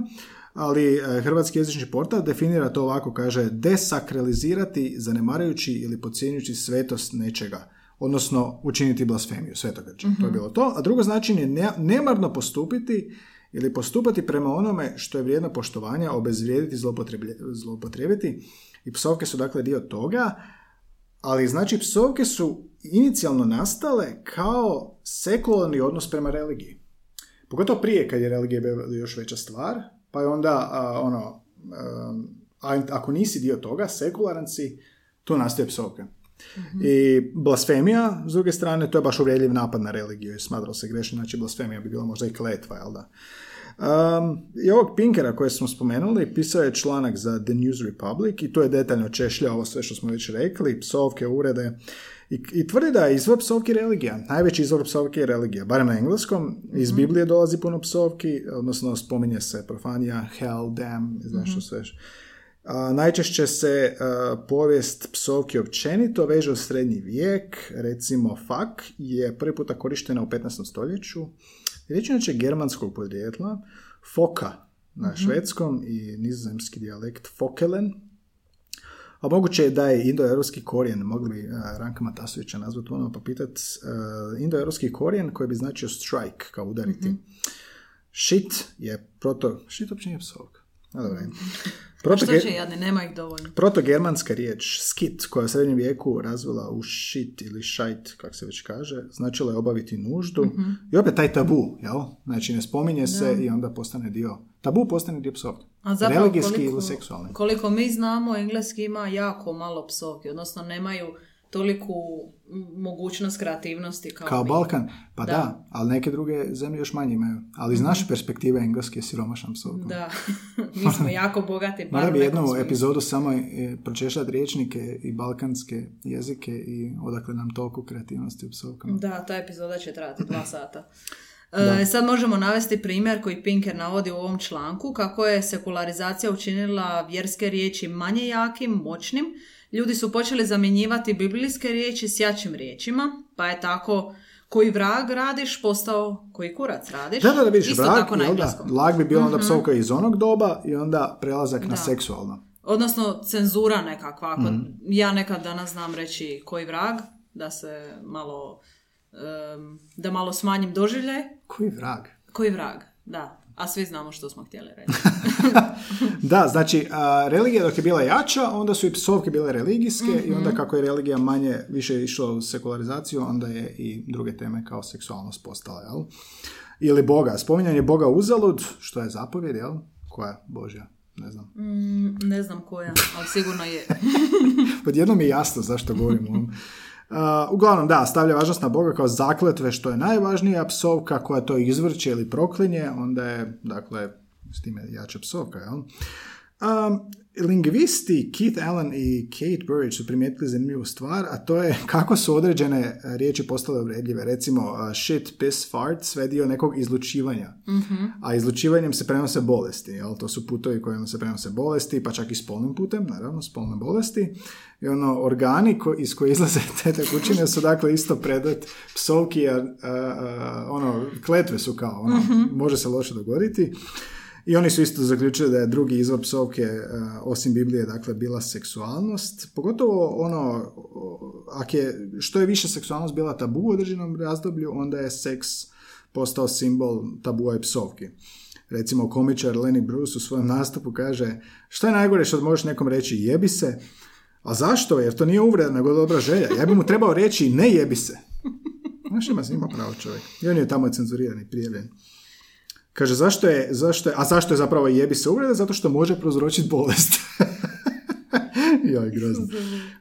ali e, hrvatski jezični portal definira to ovako, kaže desakralizirati, zanemarujući ili podcjenjujući svetost nečega, odnosno učiniti blasfemiju, svetogrđe. To je bilo to. A drugo značenje je ne- nemarno postupiti ili postupati prema onome što je vrijedno poštovanja, obezvrijediti, zloupotrijebiti. I psovke su dakle dio toga, ali znači psovke su inicijalno nastale kao sekularni odnos prema religiji. Pogotovo prije kad je religija bila još veća stvar, pa je onda a, ono, a, ako nisi dio toga, sekularan si, tu nastaje psovka. I blasfemija, s druge strane, to je baš uvredljiv napad na religiju i smatralo se grešno, znači blasfemija bi bila možda i kletva, jel da? Um, I ovog Pinkera koje smo spomenuli, pisao je članak za The News Republic i tu je detaljno češljao ovo sve što smo već rekli, psovke, urede i, i tvrdi da je izvor psovki religija. Najveći izvor psovki je religija, barem na engleskom. Iz Biblije dolazi puno psovki, odnosno spominje se profanija, hell, damn, znaš što sve. A, najčešće se a, povijest psovki općenito veže u srednji vijek, recimo fuck je prvi puta korištena u 15. stoljeću. Riječ je inače germanskog podrijetla, foka na švedskom i nizozemski dijalekt fokelen, a moguće je da je indoeuropski korijen, mogli bi uh, Ranka Matasovića nazvati ono pa pitat, uh, indoeuropski korijen koji bi značio strike, kao udariti. Shit je proto... Shit uopće nije psovka. A dobro. Proto, Što će jadni, nema ih dovoljno. Protogermanska riječ skit, koja je u srednjem vijeku razvila u shit ili šajt, kako se već kaže, značila je obaviti nuždu. I opet taj tabu, jel? Znači ne spominje se i onda postane dio, tabu postane dio psovke. A zapravo Religijski koliko, ili seksualni. koliko mi znamo, engleski ima jako malo psovki, odnosno nemaju toliku mogućnost kreativnosti kao, Kao mi. Balkan, pa da. Da. ali neke druge zemlje još manje imaju. Ali iz naše perspektive engleski je siromašan psovkom. Da, *laughs* mi smo *laughs* jako bogati. bar Mora u bi jednu smislu. epizodu samo e, pročešljati riječnike i balkanske jezike i odakle nam toliko kreativnosti u psovkama. Da, ta epizoda će trajati dva *laughs* sata. Da. E, sad možemo navesti primjer koji Pinker navodi u ovom članku, kako je sekularizacija učinila vjerske riječi manje jakim, moćnim. Ljudi su počeli zamjenjivati biblijske riječi s jačim riječima, pa je tako koji vrag radiš postao koji kurac radiš. Da, da, da vidiš, Isto vrag, tako na jel da, engleskom. lag bi bila onda psovka iz onog doba i onda prelazak na Da. seksualno. Odnosno cenzura nekakva. Ako Mhm. ja nekad danas znam reći koji vrag, da se malo, em, da malo smanjim doživljaj, Koji vrag? Koji vrag, da. A svi znamo što smo htjeli reći. *laughs* da, znači, a, religija dok je bila jača, onda su i psovke bile religijske i onda kako je religija manje, više išla u sekularizaciju, onda je i druge teme kao seksualnost postala, jel? Ili Boga. Spominjanje Boga uzalud, što je zapovjed, jel? Koja Božja? Ne znam. Mm, ne znam koja, ali sigurno je. *laughs* Odjednom je jasno zašto govorim o ovom. Uh, uglavnom, da, stavlja važnost na Boga kao zakletve, što je najvažnija psovka koja to izvrće ili proklinje, onda je, dakle, s time jača psovka, jel? Um, lingvisti Keith Allen i Kate Burridge su primijetili zanimljivu stvar, a to je *laughs* kako su određene e, riječi postale uvredljive. Recimo, uh, shit, piss, fart, sve dio nekog izlučivanja. A izlučivanjem se prenose bolesti. Jel? To su putovi kojima se prenose bolesti, pa čak i spolnim putem, naravno, spolne bolesti. I ono, organi ko, iz koje izlaze *laughs* te tekućine su dakle isto predmet psovki, a, a, a, ono, kletve su kao, ono, može se loše dogoditi. I oni su isto zaključili da je drugi izvor psovke, e, osim Biblije, dakle, bila seksualnost. Pogotovo ono, ako je, što je više seksualnost bila tabu u određenom razdoblju, onda je seks postao simbol tabua i psovki. Recimo, komičar Lenny Bruce u svojem nastupu kaže što je najgore što možeš nekom reći jebi se, a zašto? Jer to nije uvreda, nego dobra želja. Ja bi mu trebao reći ne jebi se. *laughs* Znaš, ima, ima pravo čovjek. I on je tamo cenzuriran i. Kaže, zašto je, zašto je, a zašto je zapravo jebi se uvreda? Zato što može prouzročiti bolest. *laughs* Joj, grozno.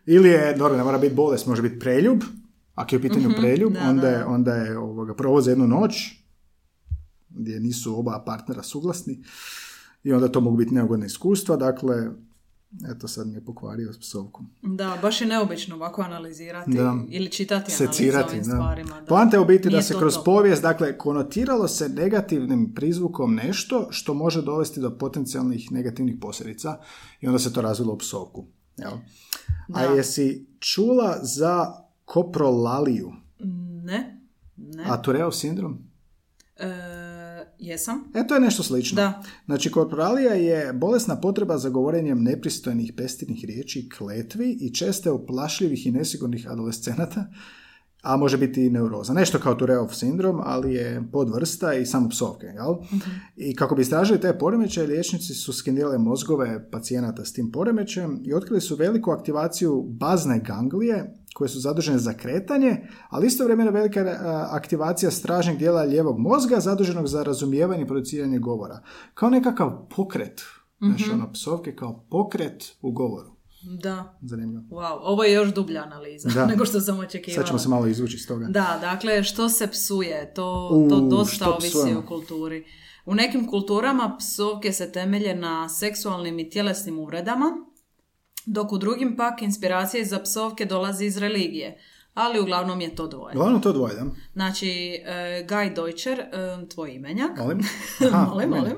Ili je, dobro, ne mora biti bolest, može biti preljub. Ako je u pitanju preljub, da, onda da. je, onda je ovoga, provoze jednu noć gdje nisu oba partnera suglasni i onda to mogu biti neugodne iskustva. Dakle, eto sad mi je pokvario s psovkom. Da, baš je neobično ovako analizirati Da. ili čitati secirati. ovim Da. stvarima. Da. Poanta je u biti da se to kroz to. povijest, dakle, konotiralo se negativnim prizvukom nešto što može dovesti do potencijalnih negativnih posljedica i onda se to razvilo u psovku. Jel? A Da. jesi čula za koprolaliju? Ne, ne. A Tureov sindrom? E, jesam. E, to je nešto slično. Da. Znači, korporalija je bolesna potreba za govorenjem nepristojnih pestirnih riječi, kletvi i česte uplašljivih i nesigurnih adolescenata, a može biti i neuroza. Nešto kao Tureov sindrom, ali je podvrsta i samo psovke. Jel? I kako bi istražili te poremećaje, liječnici su skenirali mozgove pacijenata s tim poremećajem i otkrili su veliku aktivaciju bazne ganglije koje su zadužene za kretanje, ali istovremeno velika a, aktivacija stražnjeg dijela lijevog mozga zaduženog za razumijevanje i produciranje govora. Kao nekakav pokret, znači ono psovke kao pokret u govoru. Da. Zanimljivo. Wow, ovo je još dublja analiza Da. *laughs* nego što sam očekivala. Sad ćemo se malo izvući iz toga. Da, dakle, što se psuje, to, U, to dosta ovisi psujemo? o kulturi. U nekim kulturama psovke se temelje na seksualnim i tjelesnim uvredama, dok u drugim pak inspiracije za psovke dolazi iz religije, ali uglavnom je to dvoje. Uglavnom to dvoje, da? Znači, e, Guy Deutscher, e, tvoj imenjak, Molim? *laughs* Aha, molim, molim.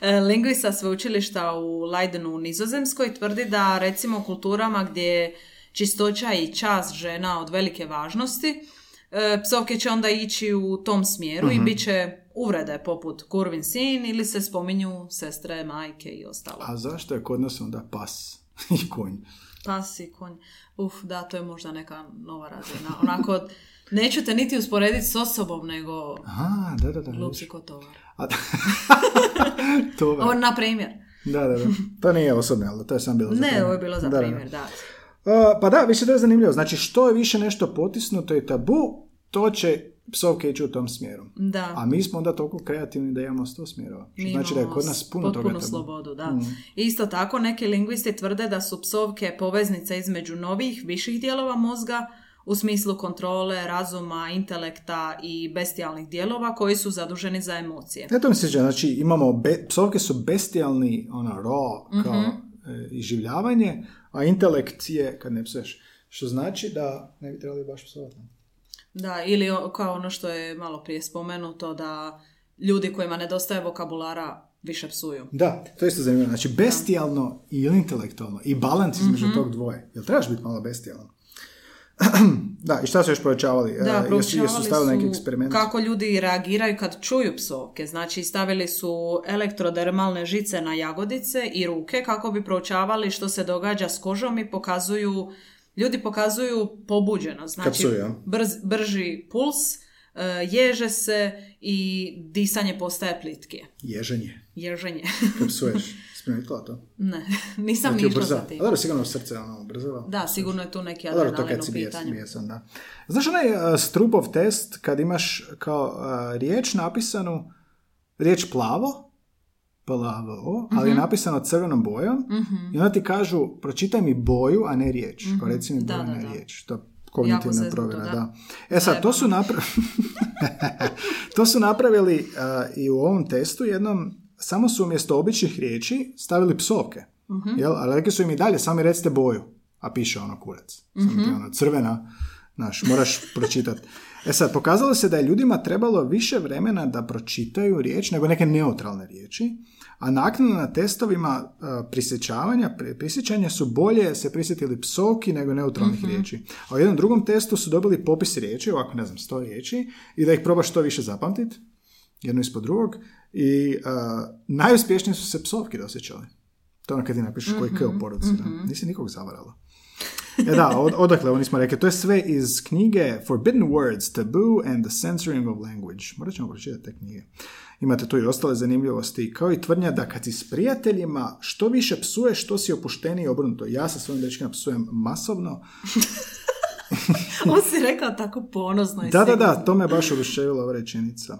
E, Lingvista sveučilišta u Leidenu u Nizozemskoj tvrdi da recimo u kulturama gdje je čistoća i čast žena od velike važnosti, psovke će onda ići u tom smjeru Mhm. i bit će uvrede poput kurvin sin ili se spominju sestre, majke i ostalo. A zašto je kod nas onda pas *laughs* i konj? Pas i konj. Uf, da, to je možda neka nova razina. Onako, neću te niti usporediti s osobom, nego Aha, da, da, da. luci ko tovar. A, *laughs* to, Ovo, na primjer. da, da, da. To nije osobno, ali to je sam bilo za Ne, primjer. ovo je bilo za Da, da, da. primjer, da. Uh, pa da, više to je zanimljivo. Znači, što je više nešto potisnuto i tabu, to će psovke ići u tom smjeru. Da. A mi smo onda toliko kreativni da imamo sto smjerova. Što znači da je kod nas puno toga slobodu, da. Mm. Isto tako, neki lingvisti tvrde da su psovke poveznice između novih, viših dijelova mozga, u smislu kontrole, razuma, intelekta i bestijalnih dijelova koji su zaduženi za emocije. Ne, to mi se sviđa. Znači, imamo, be- psovke su bestijalni, ono, raw, kao Mhm. e, iživljavanje, a intelekt je kad ne psuješ. Što znači da ne bi trebali baš psovati. Da, ili kao ono što je malo prije spomenuto, da ljudi kojima nedostaje vokabulara više psuju. Da, to je isto zanimljivo. Znači, bestijalno i intelektualno i balans između Mhm. tog dvoje. Jel trebaš biti malo bestijalan? *clears throat* da, i šta su još povećavali? Da, E, jesu, jesu stavili neki su eksperiment? kako ljudi reagiraju kad čuju psovke. Znači, stavili su elektrodermalne žice na jagodice i ruke kako bi proučavali što se događa s kožom i pokazuju, ljudi pokazuju pobuđenost. Znači, psuju, ja. brz, brži puls, e, ježe se i disanje postaje plitkije. Ježenje. Ježenje. *laughs* Kad psuješ. Spremitla *laughs* to? ne, *laughs* nisam Da ti ni išla ubrza? za tim. A dobro, sigurno srce ono ubrzava. Da, sigurno je tu neki A dobro, to adrenalin kad si bijes, pitanju. bijesan, da. Znaš onaj uh, strupov test kad imaš kao uh, riječ napisanu, riječ plavo, plavo, ali Mhm. je napisano crvenom bojom i onda ti kažu pročitaj mi boju, a ne riječ. Kao reci mi Mhm. Da, boju, da, ne da. riječ. To je kognitivna provjera, da. E sad, to su, napravili *laughs* to su napravili uh, i u ovom testu jednom, samo su umjesto običnih riječi stavili psovke. Mhm. Jel? Ali rekli su im i dalje, samo mi recite boju. A piše ono kurac. Samo Mhm. ti ono crvena, znaš, moraš pročitati. E sad, pokazalo se da je ljudima trebalo više vremena da pročitaju riječ nego neke neutralne riječi, a naknadno na testovima uh, prisjećavanja, pri- prisjećanja su bolje se prisjetili psovki nego neutralnih riječi. A u jednom drugom testu su dobili popis riječi, ovako ne znam, sto riječi, i da ih probaš što više zapamtiti, jedno ispod drugog, i uh, najuspješnije su se psovki dosjećali. To je ono kad ti napišeš koji k u poruci, da. Nisi nikog zavarala. *laughs* E da, od, odakle oni smo rekli, to je sve iz knjige Forbidden Words, Taboo and the Censoring of Language. Morat ćemo pročitati te knjige. Imate tu i ostale zanimljivosti, kao i tvrdnja da kad si s prijateljima, što više psuješ, što si opušteniji i obrnuto. Ja sa svojim dečkima psujem masovno. *laughs* On si rekao tako ponosno i Da, da, da, to me baš oduševila ova rečenica.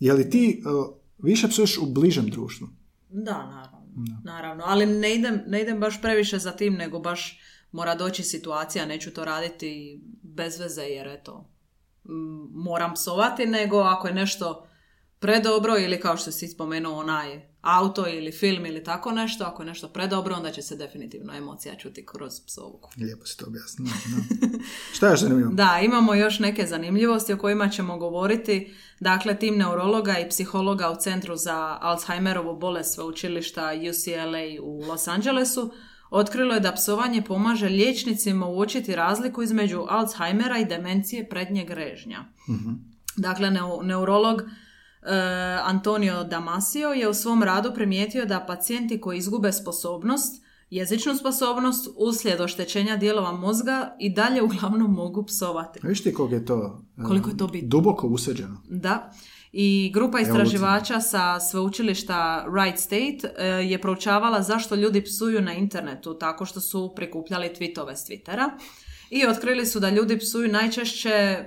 Je li ti uh, više psuješ u bližem društvu? Da, naravno. naravno. Ali ne idem, ne idem baš previše za tim, nego baš mora doći situacija, neću to raditi bez veze jer eto, moram psovati, nego ako je nešto predobro ili kao što si spomenuo onaj auto ili film ili tako nešto, ako je nešto predobro, onda će se definitivno emocija čuti kroz psovku. Lijepo si to objasnila. Da. *laughs* Šta je još zanimljivo? Da, imamo još neke zanimljivosti o kojima ćemo govoriti. Dakle, tim neurologa i psihologa u Centru za Alzheimerovu bolest sveučilišta UCLA u Los Angelesu otkrilo je da psovanje pomaže liječnicima uočiti razliku između Alzheimera i demencije prednjeg režnja. Dakle, neu- neurolog e, Antonio Damasio je u svom radu primijetio da pacijenti koji izgube sposobnost, jezičnu sposobnost uslijed oštećenja dijelova mozga i dalje uglavnom mogu psovati. Viš ti kog je to? e, Koliko je to bitno? Duboko useđeno. Da. I grupa istraživača sa sveučilišta Wright State e, je proučavala zašto ljudi psuju na internetu tako što su prikupljali tweetove s Twittera. I otkrili su da ljudi psuju najčešće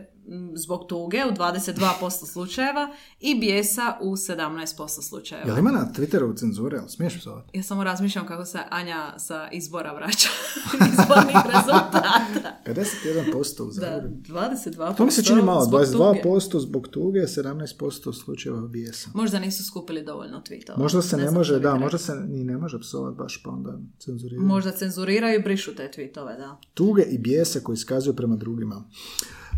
zbog tuge u 22% slučajeva i bijesa u 17% slučajeva. Jel ima na Twitteru cenzure? Jel smiješ psovati? Ja samo razmišljam kako se Anja sa izbora vraća *laughs* izbornih rezultata. 51% u Da, Zagrebu. 22% To mi se čini malo, zbog tuge. 22% zbog tuge, 17% slučajeva bijesa. Možda nisu skupili dovoljno tweetova. Možda se ne, može, da, možda se ni ne može psovat baš pa onda cenzuriraju. Možda cenzuriraju i brišu te tweetove, da. Tuge i bijese koji iskazuju prema drugima.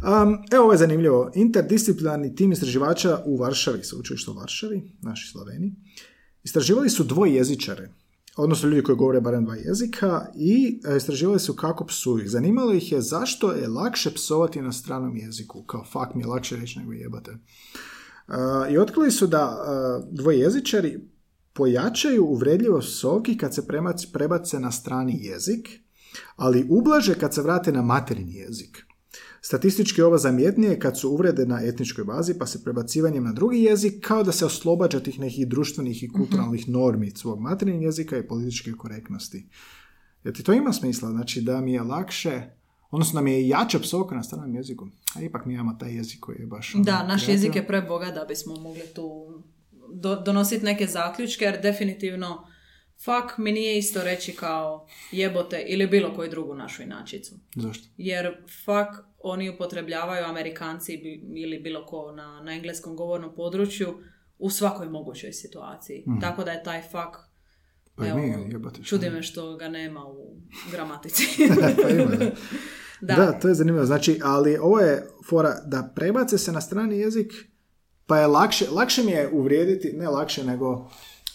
Um, evo ovo je zanimljivo. Interdisciplinarni tim istraživača u Varšavi, sveučilište u Varšavi, naši Slaveni, istraživali su dvojezičare, odnosno ljudi koji govore barem dva jezika i e, istraživali su kako psuju. Zanimalo ih je zašto je lakše psovati na stranom jeziku. Kao fuck mi je lakše reći nego jebate. Uh, I otkrili su da uh, dvojezičari pojačaju uvredljivost psovki kad se prebace na strani jezik, ali ublaže kad se vrate na materijni jezik. Statistički ovo zamjetnije kad su uvrede na etničkoj bazi, pa se prebacivanjem na drugi jezik kao da se oslobađa tih nekih društvenih i kulturalnih normi svog materinjeg jezika i političke korektnosti. Jer ti to ima smisla, znači da mi je lakše, odnosno da mi je jača psovka na stranom jeziku, a ipak mi imamo taj jezik koji je baš... ono, Da, naš kreativan. jezik je prebogat da bismo mogli tu do, donositi neke zaključke, jer definitivno fuck mi nije isto reći kao jebote ili bilo koju drugu našu inačicu. Zašto? Jer fuck oni upotrebljavaju Amerikanci ili bilo ko na, na engleskom govornom području u svakoj mogućoj situaciji. Tako da je taj fuck Pa evo, mi, jebote, što čudi me što ga nema u gramatici. *laughs* pa ima, da. *laughs* Da. Da, to je zanimljivo. Znači, ali ovo je fora da prebace se na strani jezik, pa je lakše, lakše mi je uvrijediti, ne lakše, nego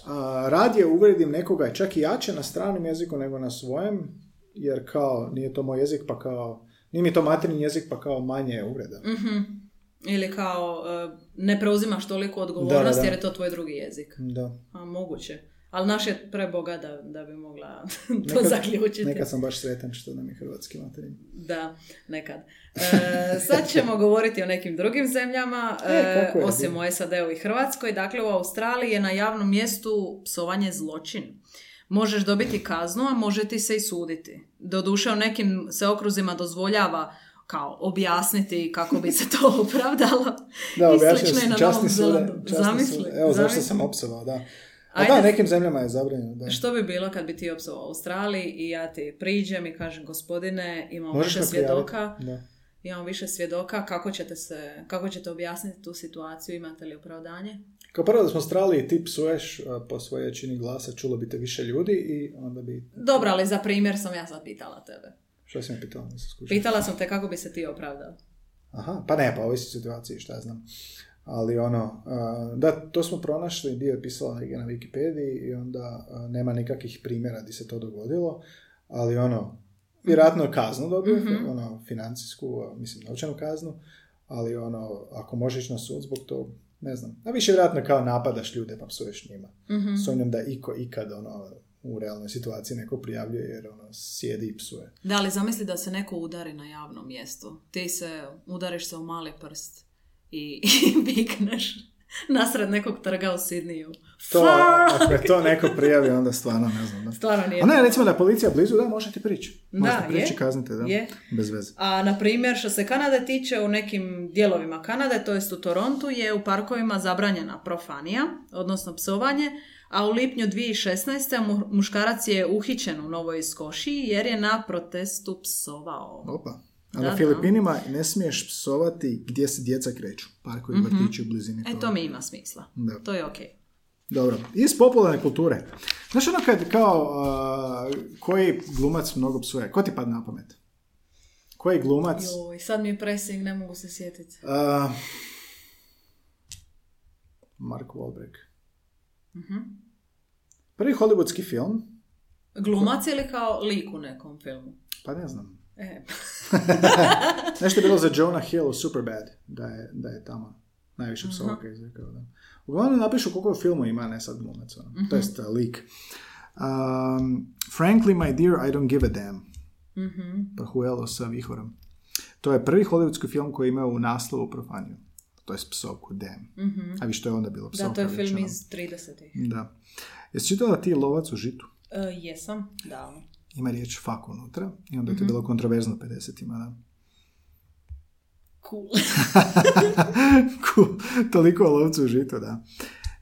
a, radije uvrijedim nekoga čak i jače na stranom jeziku nego na svojem, jer kao nije to moj jezik, pa kao, nije mi to materinji jezik, pa kao manje je uvreda. Mhm. Ili kao e, ne preuzimaš toliko odgovornosti Da, da, da. jer je to tvoj drugi jezik. Da. A, moguće. Ali naš je preboga da, da bi mogla *laughs* to Nekad- zaključiti. Nekad sam baš sretan što nam je hrvatski materin. Da, nekad. E, sad ćemo *laughs* govoriti o nekim drugim zemljama, E, e, osim u SAD-u i Hrvatskoj. Dakle, u Australiji je na javnom mjestu psovanje zločin. Možeš dobiti kaznu, a može ti se i suditi. Doduše, u nekim se okruzima dozvoljava kao objasniti kako bi se to *laughs* opravdalo. Da, na časni Zamisli. Evo, zašto zamisli. sam opsovao, da. A Ajde. da, nekim zemljama je zabranjeno, da. Što bi bilo kad bi ti opsovao u Australiji i ja ti priđem i kažem gospodine, imamo Možeš više svjedoka, Da. imamo više svjedoka, kako ćete se, kako ćete objasniti tu situaciju, imate li opravdanje? Kao prvo da smo strali i ti psuješ a, po svojoj jačini glasa, čulo bi te više ljudi i onda bi... Dobro, ali za primjer sam ja sad pitala tebe. Što si me pitala? Nisam. Pitala sam te kako bi se ti opravdao. Aha, pa ne, pa ovisi situaciji, šta ja znam. Ali ono, a, da, to smo pronašli, dio je pisala negdje na Wikipediji i onda a, nema nikakvih primjera gdje se to dogodilo, ali ono, vjerojatno je kaznu dobio, Mhm. ono, financijsku, a, mislim, novčanu kaznu, ali ono, ako možeš na sud zbog tog, ne znam. A više vjerojatno kao napadaš ljude pa psuješ njima. Mhm. Sumnjam da iko ikad ono, u realnoj situaciji neko prijavljuje jer ono, sjedi i psuje. Da, ali zamisli da se neko udari na javnom mjestu. Ti se udariš se u mali prst i, *laughs* i nasred nekog trga u Sidniju. To, ako je to neko prijavi, onda stvarno ne znam. Da. Stvarno nije. A ne, recimo da je policija blizu, da, možete prići. Možete Da, prići, je. kaznite, da. Je. Bez veze. A, na primjer, što se Kanade tiče, u nekim dijelovima Kanade, to jest u Torontu, je u parkovima zabranjena profanija, odnosno psovanje, a u lipnju 2016. mu- muškarac je uhićen u Novoj Skošiji jer je na protestu psovao. Opa. Na. Filipinima ne smiješ psovati gdje se djeca kreću. Parkovi, vrtići u blizini E, to mi ima smisla. Da. To je okej. Dobro. Iz popularne kulture. Znaš ono kad kao a, koji glumac mnogo psuje? Ko ti padne na pamet? Koji glumac? Joj, sad mi je pressing, ne mogu se sjetiti. A, Mark Wahlberg. Mhm. Prvi hollywoodski film? Glumac ili kao lik u nekom filmu? Pa ne znam. E, *laughs* Nešto je bilo za Jonah Hill u Superbad, da je, da je tamo najviše psovaka izrekao. Da. Uglavnom napišu koliko filmu ima, ne sad glumac, ono. to jest uh, lik. Um, Frankly, my dear, I don't give a damn. mhm. Prahuelo sa vihorom. To je prvi hollywoodski film koji ima u naslovu profaniju. To je psovku, damn. A vi što je onda bilo psovka? Da, to je film iz 30-ih. Da. Jesi čitala ti Lovac u žitu? E, jesam, davno. Ima riječ fuck unutra i onda je to bilo kontroverzno 50-ima, da. Cool. *laughs* Cool. Toliko o lovcu u žitu, da.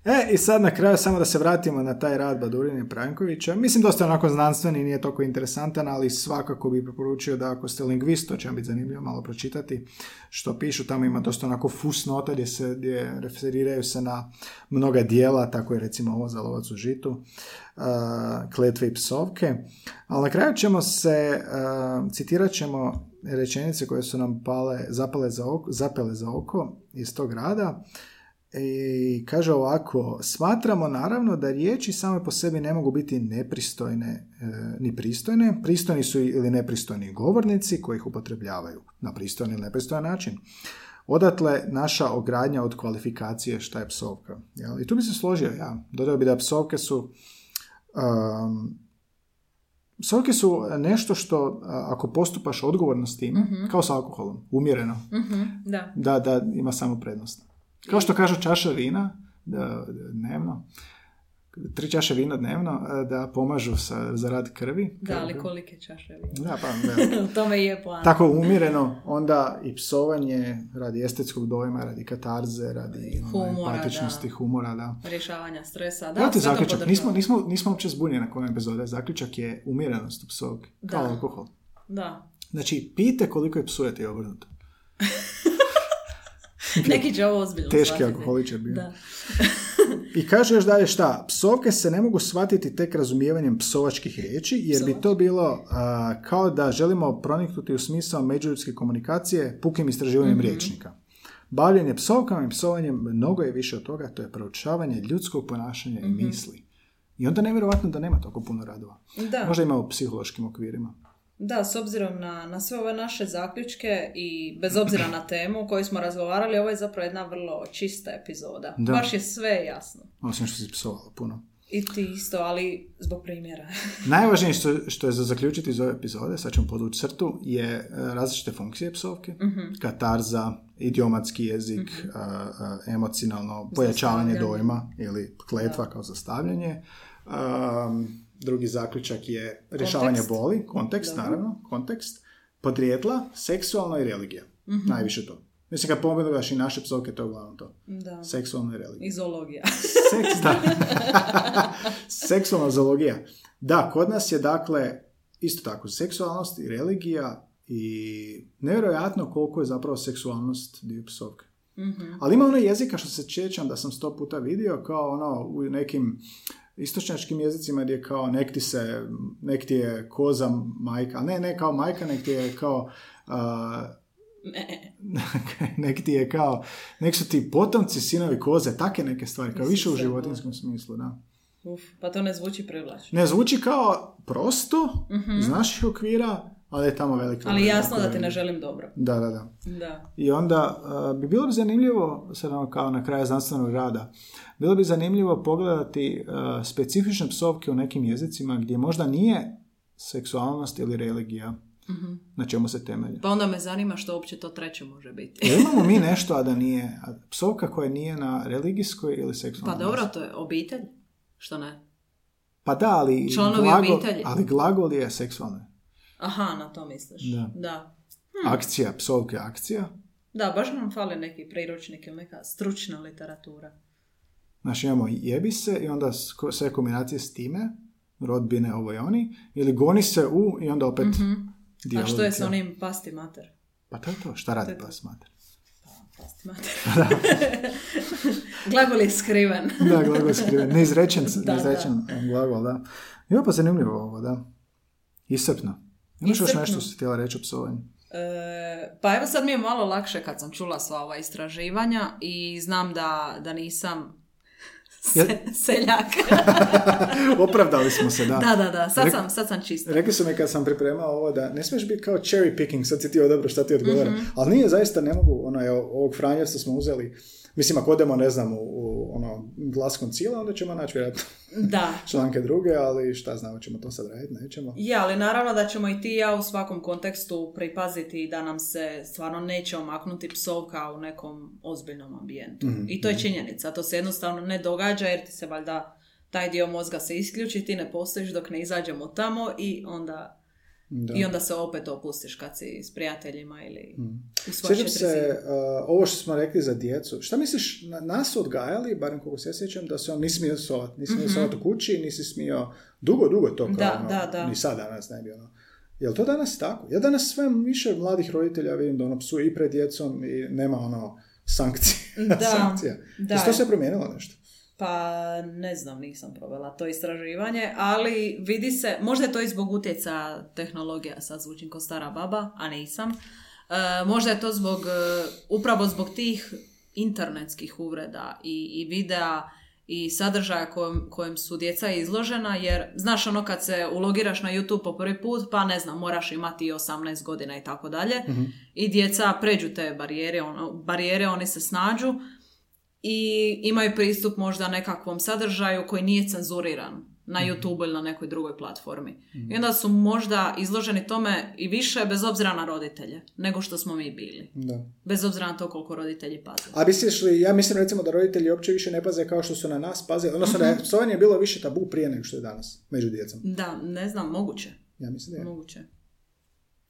E, i sad na kraju samo da se vratimo na taj rad Badurina Prankovića. Mislim, dosta onako znanstveni, nije toliko interesantan, ali svakako bi preporučio da ako ste lingvist, to će vam biti zanimljivo malo pročitati što pišu. Tamo ima dosta onako fusnota gdje se gdje referiraju se na mnoga dijela, tako je recimo ovo za lovac u žitu, uh, kletve i psovke. Ali na kraju ćemo se, uh, citirat ćemo rečenice koje su nam pale, zapale za oko, zapele za oko iz tog rada. I kaže ovako, smatramo naravno da riječi same po sebi ne mogu biti nepristojne e, ni pristojne. Pristojni su ili nepristojni govornici koji ih upotrebljavaju na pristojni ili nepristojan način. Odatle naša ogradnja od kvalifikacije šta je psovka. Jel? I tu bi se složio ja. Dodao bi da psovke su um, psovke su nešto što ako postupaš odgovorno s tim, kao s alkoholom, umjereno, Mhm, da. da, da ima samo prednost. Kao što kažu čaša vina da, dnevno, tri čaše vina dnevno e, da pomažu sa, za rad krvi. Da, ali kolike čaše vina. Da, pa, da. *laughs* U tome je plan. Tako umjereno, onda i psovanje radi estetskog dojma, radi katarze, radi ono, Humora, empatičnosti, da. humora, da. Rješavanja stresa. Da, to zaključak. Nismo, nismo, nismo uopće zbunjeni na kojem epizode. Zaključak je umjerenost u psovke. Kao alkohol. Da. Znači, pijte koliko je psujete i obrnuto. *laughs* *laughs* Neki će ovo ozbiljno Teški shvatiti. alkoholičar bio. Da. *laughs* I kaže još dalje šta, psovke se ne mogu shvatiti tek razumijevanjem psovačkih riječi, jer bi to bilo a, kao da želimo proniknuti u smisao međuljudske komunikacije pukim istraživanjem riječnika. Bavljenje psovkama i psovanjem mnogo je više od toga, to je proučavanje ljudskog ponašanja i misli. I onda nevjerojatno da nema toliko puno radova. Da. Možda ima u psihološkim okvirima. Da, s obzirom na, na sve ove naše zaključke i bez obzira na temu o kojoj smo razgovarali, ovo je zapravo jedna vrlo čista epizoda. Da. Baš je sve jasno. Osim što si psovala puno. I ti isto, ali zbog primjera. *laughs* Najvažnije što, što je za zaključiti iz ove epizode, sad ćemo podvući crtu, je e, različite funkcije psovke. Mhm. Katarza, idiomatski jezik, a, emocionalno pojačavanje dojma ili kletva kao zastavljanje. Um, drugi zaključak je rješavanje Kontekst. boli, kontekst Da. naravno, kontekst, podrijetla, seksualna i religija. Mhm. Najviše to. Mislim, kad pogledaš i naše psovke, to je uglavnom to. Da. Seksualna i religija. Izologija. Seks, da. *laughs* Seksualna zoologija. Da, kod nas je dakle isto tako seksualnost i religija i nevjerojatno koliko je zapravo seksualnost dio psovke. Mhm. Ali ima ono jezika što se sjećam da sam sto puta vidio kao ono u nekim istočnjačkim jezicima gdje kao nek ti se, nek ti je koza majka, ne, ne kao majka, nek ti je kao a, Ne. *laughs* nek ti je kao, nek su ti potomci sinovi koze, take neke stvari, kao više u životinskom smislu, da. Uf, pa to ne zvuči privlačno. Ne, zvuči kao prosto, iz naših okvira, ali je tamo velika. Ali jasno da ti ne želim dobro. Da, da, da. Da. I onda uh, bi bilo bi zanimljivo, sad ono kao na kraju znanstvenog rada, bilo bi zanimljivo pogledati uh, specifične psovke u nekim jezicima gdje možda nije seksualnost ili religija na čemu se temelji. Pa onda me zanima što uopće to treće može biti. Jel imamo mi *laughs* nešto, a da nije, a psovka koja nije na religijskoj ili Pa seksualnoj dobro, bazi? to je obitelj. Što ne? Pa da, ali Članovi glagol, obitelji. ali glagol je seksualni. Aha, na to misliš. Da. Da. Akcija, psovka je akcija. Da, baš nam fali neki priručnik ili neka stručna literatura. Znači imamo jebi se i onda sve kombinacije s time, rodbine, ovo i oni, ili goni se u i onda opet A dijalog što je s tijela. onim pasti mater? Pa to je to, šta radi To pas mater? Pasti mater. *laughs* *laughs* Glagol je skriven. *laughs* Da, glagol je skriven, neizrečen, Da, neizrečen glagol, da. Ima pa zanimljivo ovo, da. Iscrpno. Imaš još nešto što si htjela reći o psovanju? E, pa evo sad mi je malo lakše kad sam čula sva ova istraživanja i znam da, da nisam *laughs* se- seljak. *laughs* Opravdali smo se, da. da, da, da, sad Rek- sam, sad sam čista. Rekli su mi kad sam pripremao ovo da ne smiješ biti kao cherry picking, sad si ti odabro šta ti odgovara. Mhm. Ali nije, zaista ne mogu, ono, evo, ovog Franjevca smo uzeli, mislim ako odemo, ne znam, u, u ono, glas koncila, onda ćemo naći vjerojatno Da. *laughs* članke druge, ali šta znamo, ćemo to sad raditi, nećemo. Ja, ali naravno da ćemo i ti i ja u svakom kontekstu pripaziti da nam se stvarno neće omaknuti psovka u nekom ozbiljnom ambijentu. Mhm, I to je činjenica, to se jednostavno ne događa jer ti se valjda taj dio mozga se isključi, ti ne postojiš dok ne izađemo tamo i onda, Da. i onda se opet opustiš kad si s prijateljima ili Mhm. u svoj Sjećam se, uh, ovo što smo rekli za djecu, šta misliš, na, nas su odgajali, barem koliko se sjećam, da se on nisi smio sovat, nisi smio sovat u kući, nisi smio, dugo, dugo to kao. Da, ono, da, da. ni sad danas ne bi ono. Jel to danas tako? Ja danas sve više mladih roditelja vidim da ono psuje i pred djecom i nema ono sankcije. *laughs* Da, sankcija. da. Jesi to se promijenilo nešto? Pa ne znam, nisam provela to istraživanje, ali vidi se, možda je to i zbog utjecaja tehnologija, sad zvučim kao stara baba, a nisam. E, možda je to zbog, e, upravo zbog tih internetskih uvreda i, i videa i sadržaja kojem, kojem su djeca izložena, jer znaš ono kad se ulogiraš na YouTube po prvi put, pa ne znam, moraš imati i 18 godina i tako dalje, i djeca pređu te barijere, ono, barijere, oni se snađu, i imaju pristup možda nekakvom sadržaju koji nije cenzuriran na YouTube ili na nekoj drugoj platformi. I onda su možda izloženi tome i više bez obzira na roditelje nego što smo mi bili. Da. Bez obzira na to koliko roditelji paze. A misliš li, ja mislim recimo da roditelji uopće više ne paze kao što su na nas pazili, odnosno Mhm. da je psovanje bilo više tabu prije nego što je danas, među djecom. Da, ne znam, moguće. Ja mislim da je. Moguće.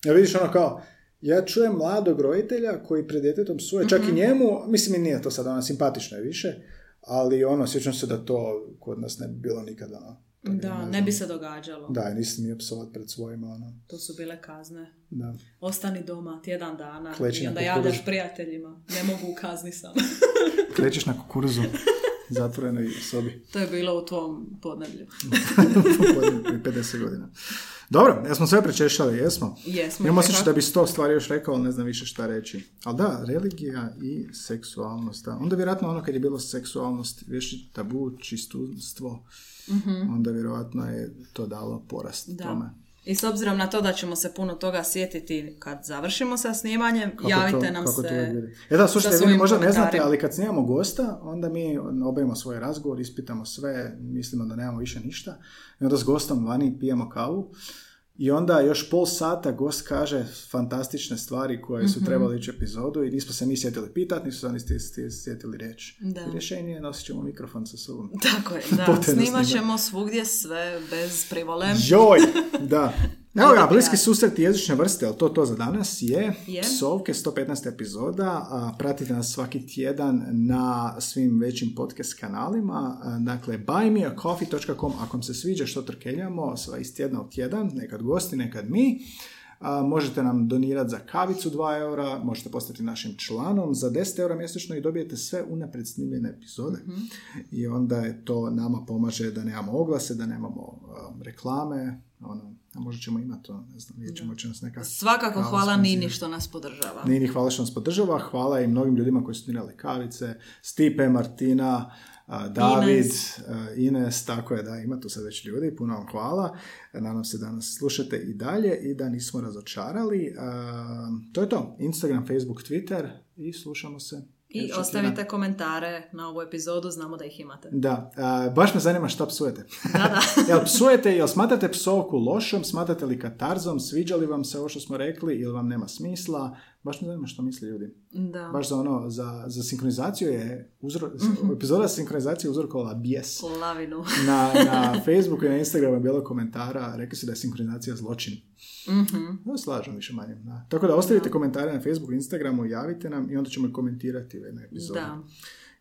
Ja vidiš ono kao, ja čujem mladog roditelja koji pred djetetom psuje, čak Mhm. i njemu, mislim i nije to sad ono simpatično je više, ali ono, sjećam se da to kod nas ne bi bilo nikada. Ono, Da, ne ne bi se događalo. Da, i nisi smio psovat pred svojima, ono, To su bile kazne. da. Ostani doma tjedan dana Kleči i onda javljaš prijateljima. Ne mogu u kazni sam. Krećeš na kukuruzu, *laughs* zatvorenoj sobi, to je bilo u tvom podneblju. *laughs* Prije 50 godina. Dobro, jesmo sve prečešali, jesmo. Jesmo. Imam osjećaj da bi sto stvari još rekao, ali ne znam više šta reći. Ali da, religija i seksualnost. Da. Onda vjerojatno ono kad je bilo seksualnost, više tabu, čistunstvo, onda vjerojatno je to dalo porast Da. tome. I s obzirom na to da ćemo se puno toga sjetiti kad završimo sa snimanjem, Kako javite to- nam kako se. E da, slušajte, vi možda ne znate, ali kad snimamo gosta, onda mi obavimo svoj razgovor, ispitamo sve, mislimo da nemamo više ništa. I onda s gostom vani pijemo kavu. I onda još pol sata gost kaže fantastične stvari koje Mhm. su trebali ići epizodu i nismo se mi sjetili pitati, nisu se oni sjetili reći. Da. I rješenje je nosit ćemo mikrofon sa sobom. Tako je, *laughs* da. Snimat ćemo svugdje sve bez privole. Joj, da. *laughs* Evo ga, bliski susret jezične vrste, ali to to za danas je, Je. psovke, 115. epizoda, pratite nas svaki tjedan na svim većim podcast kanalima, dakle buymeacoffee.com, ako vam se sviđa što trkeljamo, sva iz tjedna u tjedan, nekad gosti, nekad mi, a, možete nam donirati za kavicu 2 eura, možete postati našim članom za 10 eura mjesečno i dobijete sve unaprijed snimljene epizode. I onda je to nama pomaže da nemamo oglase, da nemamo um, reklame, ono, a možda ćemo imati to, ne znam, vidjet ćemo će nas neka... Svakako Hvala, hvala. Nini što nas podržava. Nini, hvala što nas podržava, hvala i mnogim ljudima koji su donirali kavice, Stipe, Martina, David, Ines. Ines, tako je da, ima tu sad već ljudi, puno vam hvala, nadam se da nas slušate i dalje i da nismo razočarali. To je to, Instagram, Facebook, Twitter i slušamo se. I ostavite komentare na ovu epizodu, znamo da ih imate. Da, a, baš me zanima šta psujete. Da, da. *laughs* jel psujete, jel smatrate psovku lošom, smatrate li katarzom, sviđa li vam se ovo što smo rekli ili vam nema smisla, baš me zanima što misle ljudi. Da. Baš za ono, za, za sinkronizaciju je, uzro, Mhm. epizoda sinkronizacije je uzrokovala bijes. Lavinu. *laughs* Na, na *laughs* Facebooku i na Instagramu je bilo komentara, rekli su da je sinkronizacija zločin. Mhm. No, slažem više manje. Da. Tako da ostavite komentare na Facebooku, Instagramu, javite nam i onda ćemo komentirati u jednoj epizodi. Da.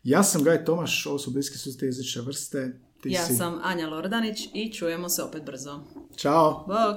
Ja sam Gaj Tomaš, ovo su bliski suste jezične vrste. Ti Ja si... sam Anja Lordanić i čujemo se opet brzo. Ćao! Bog!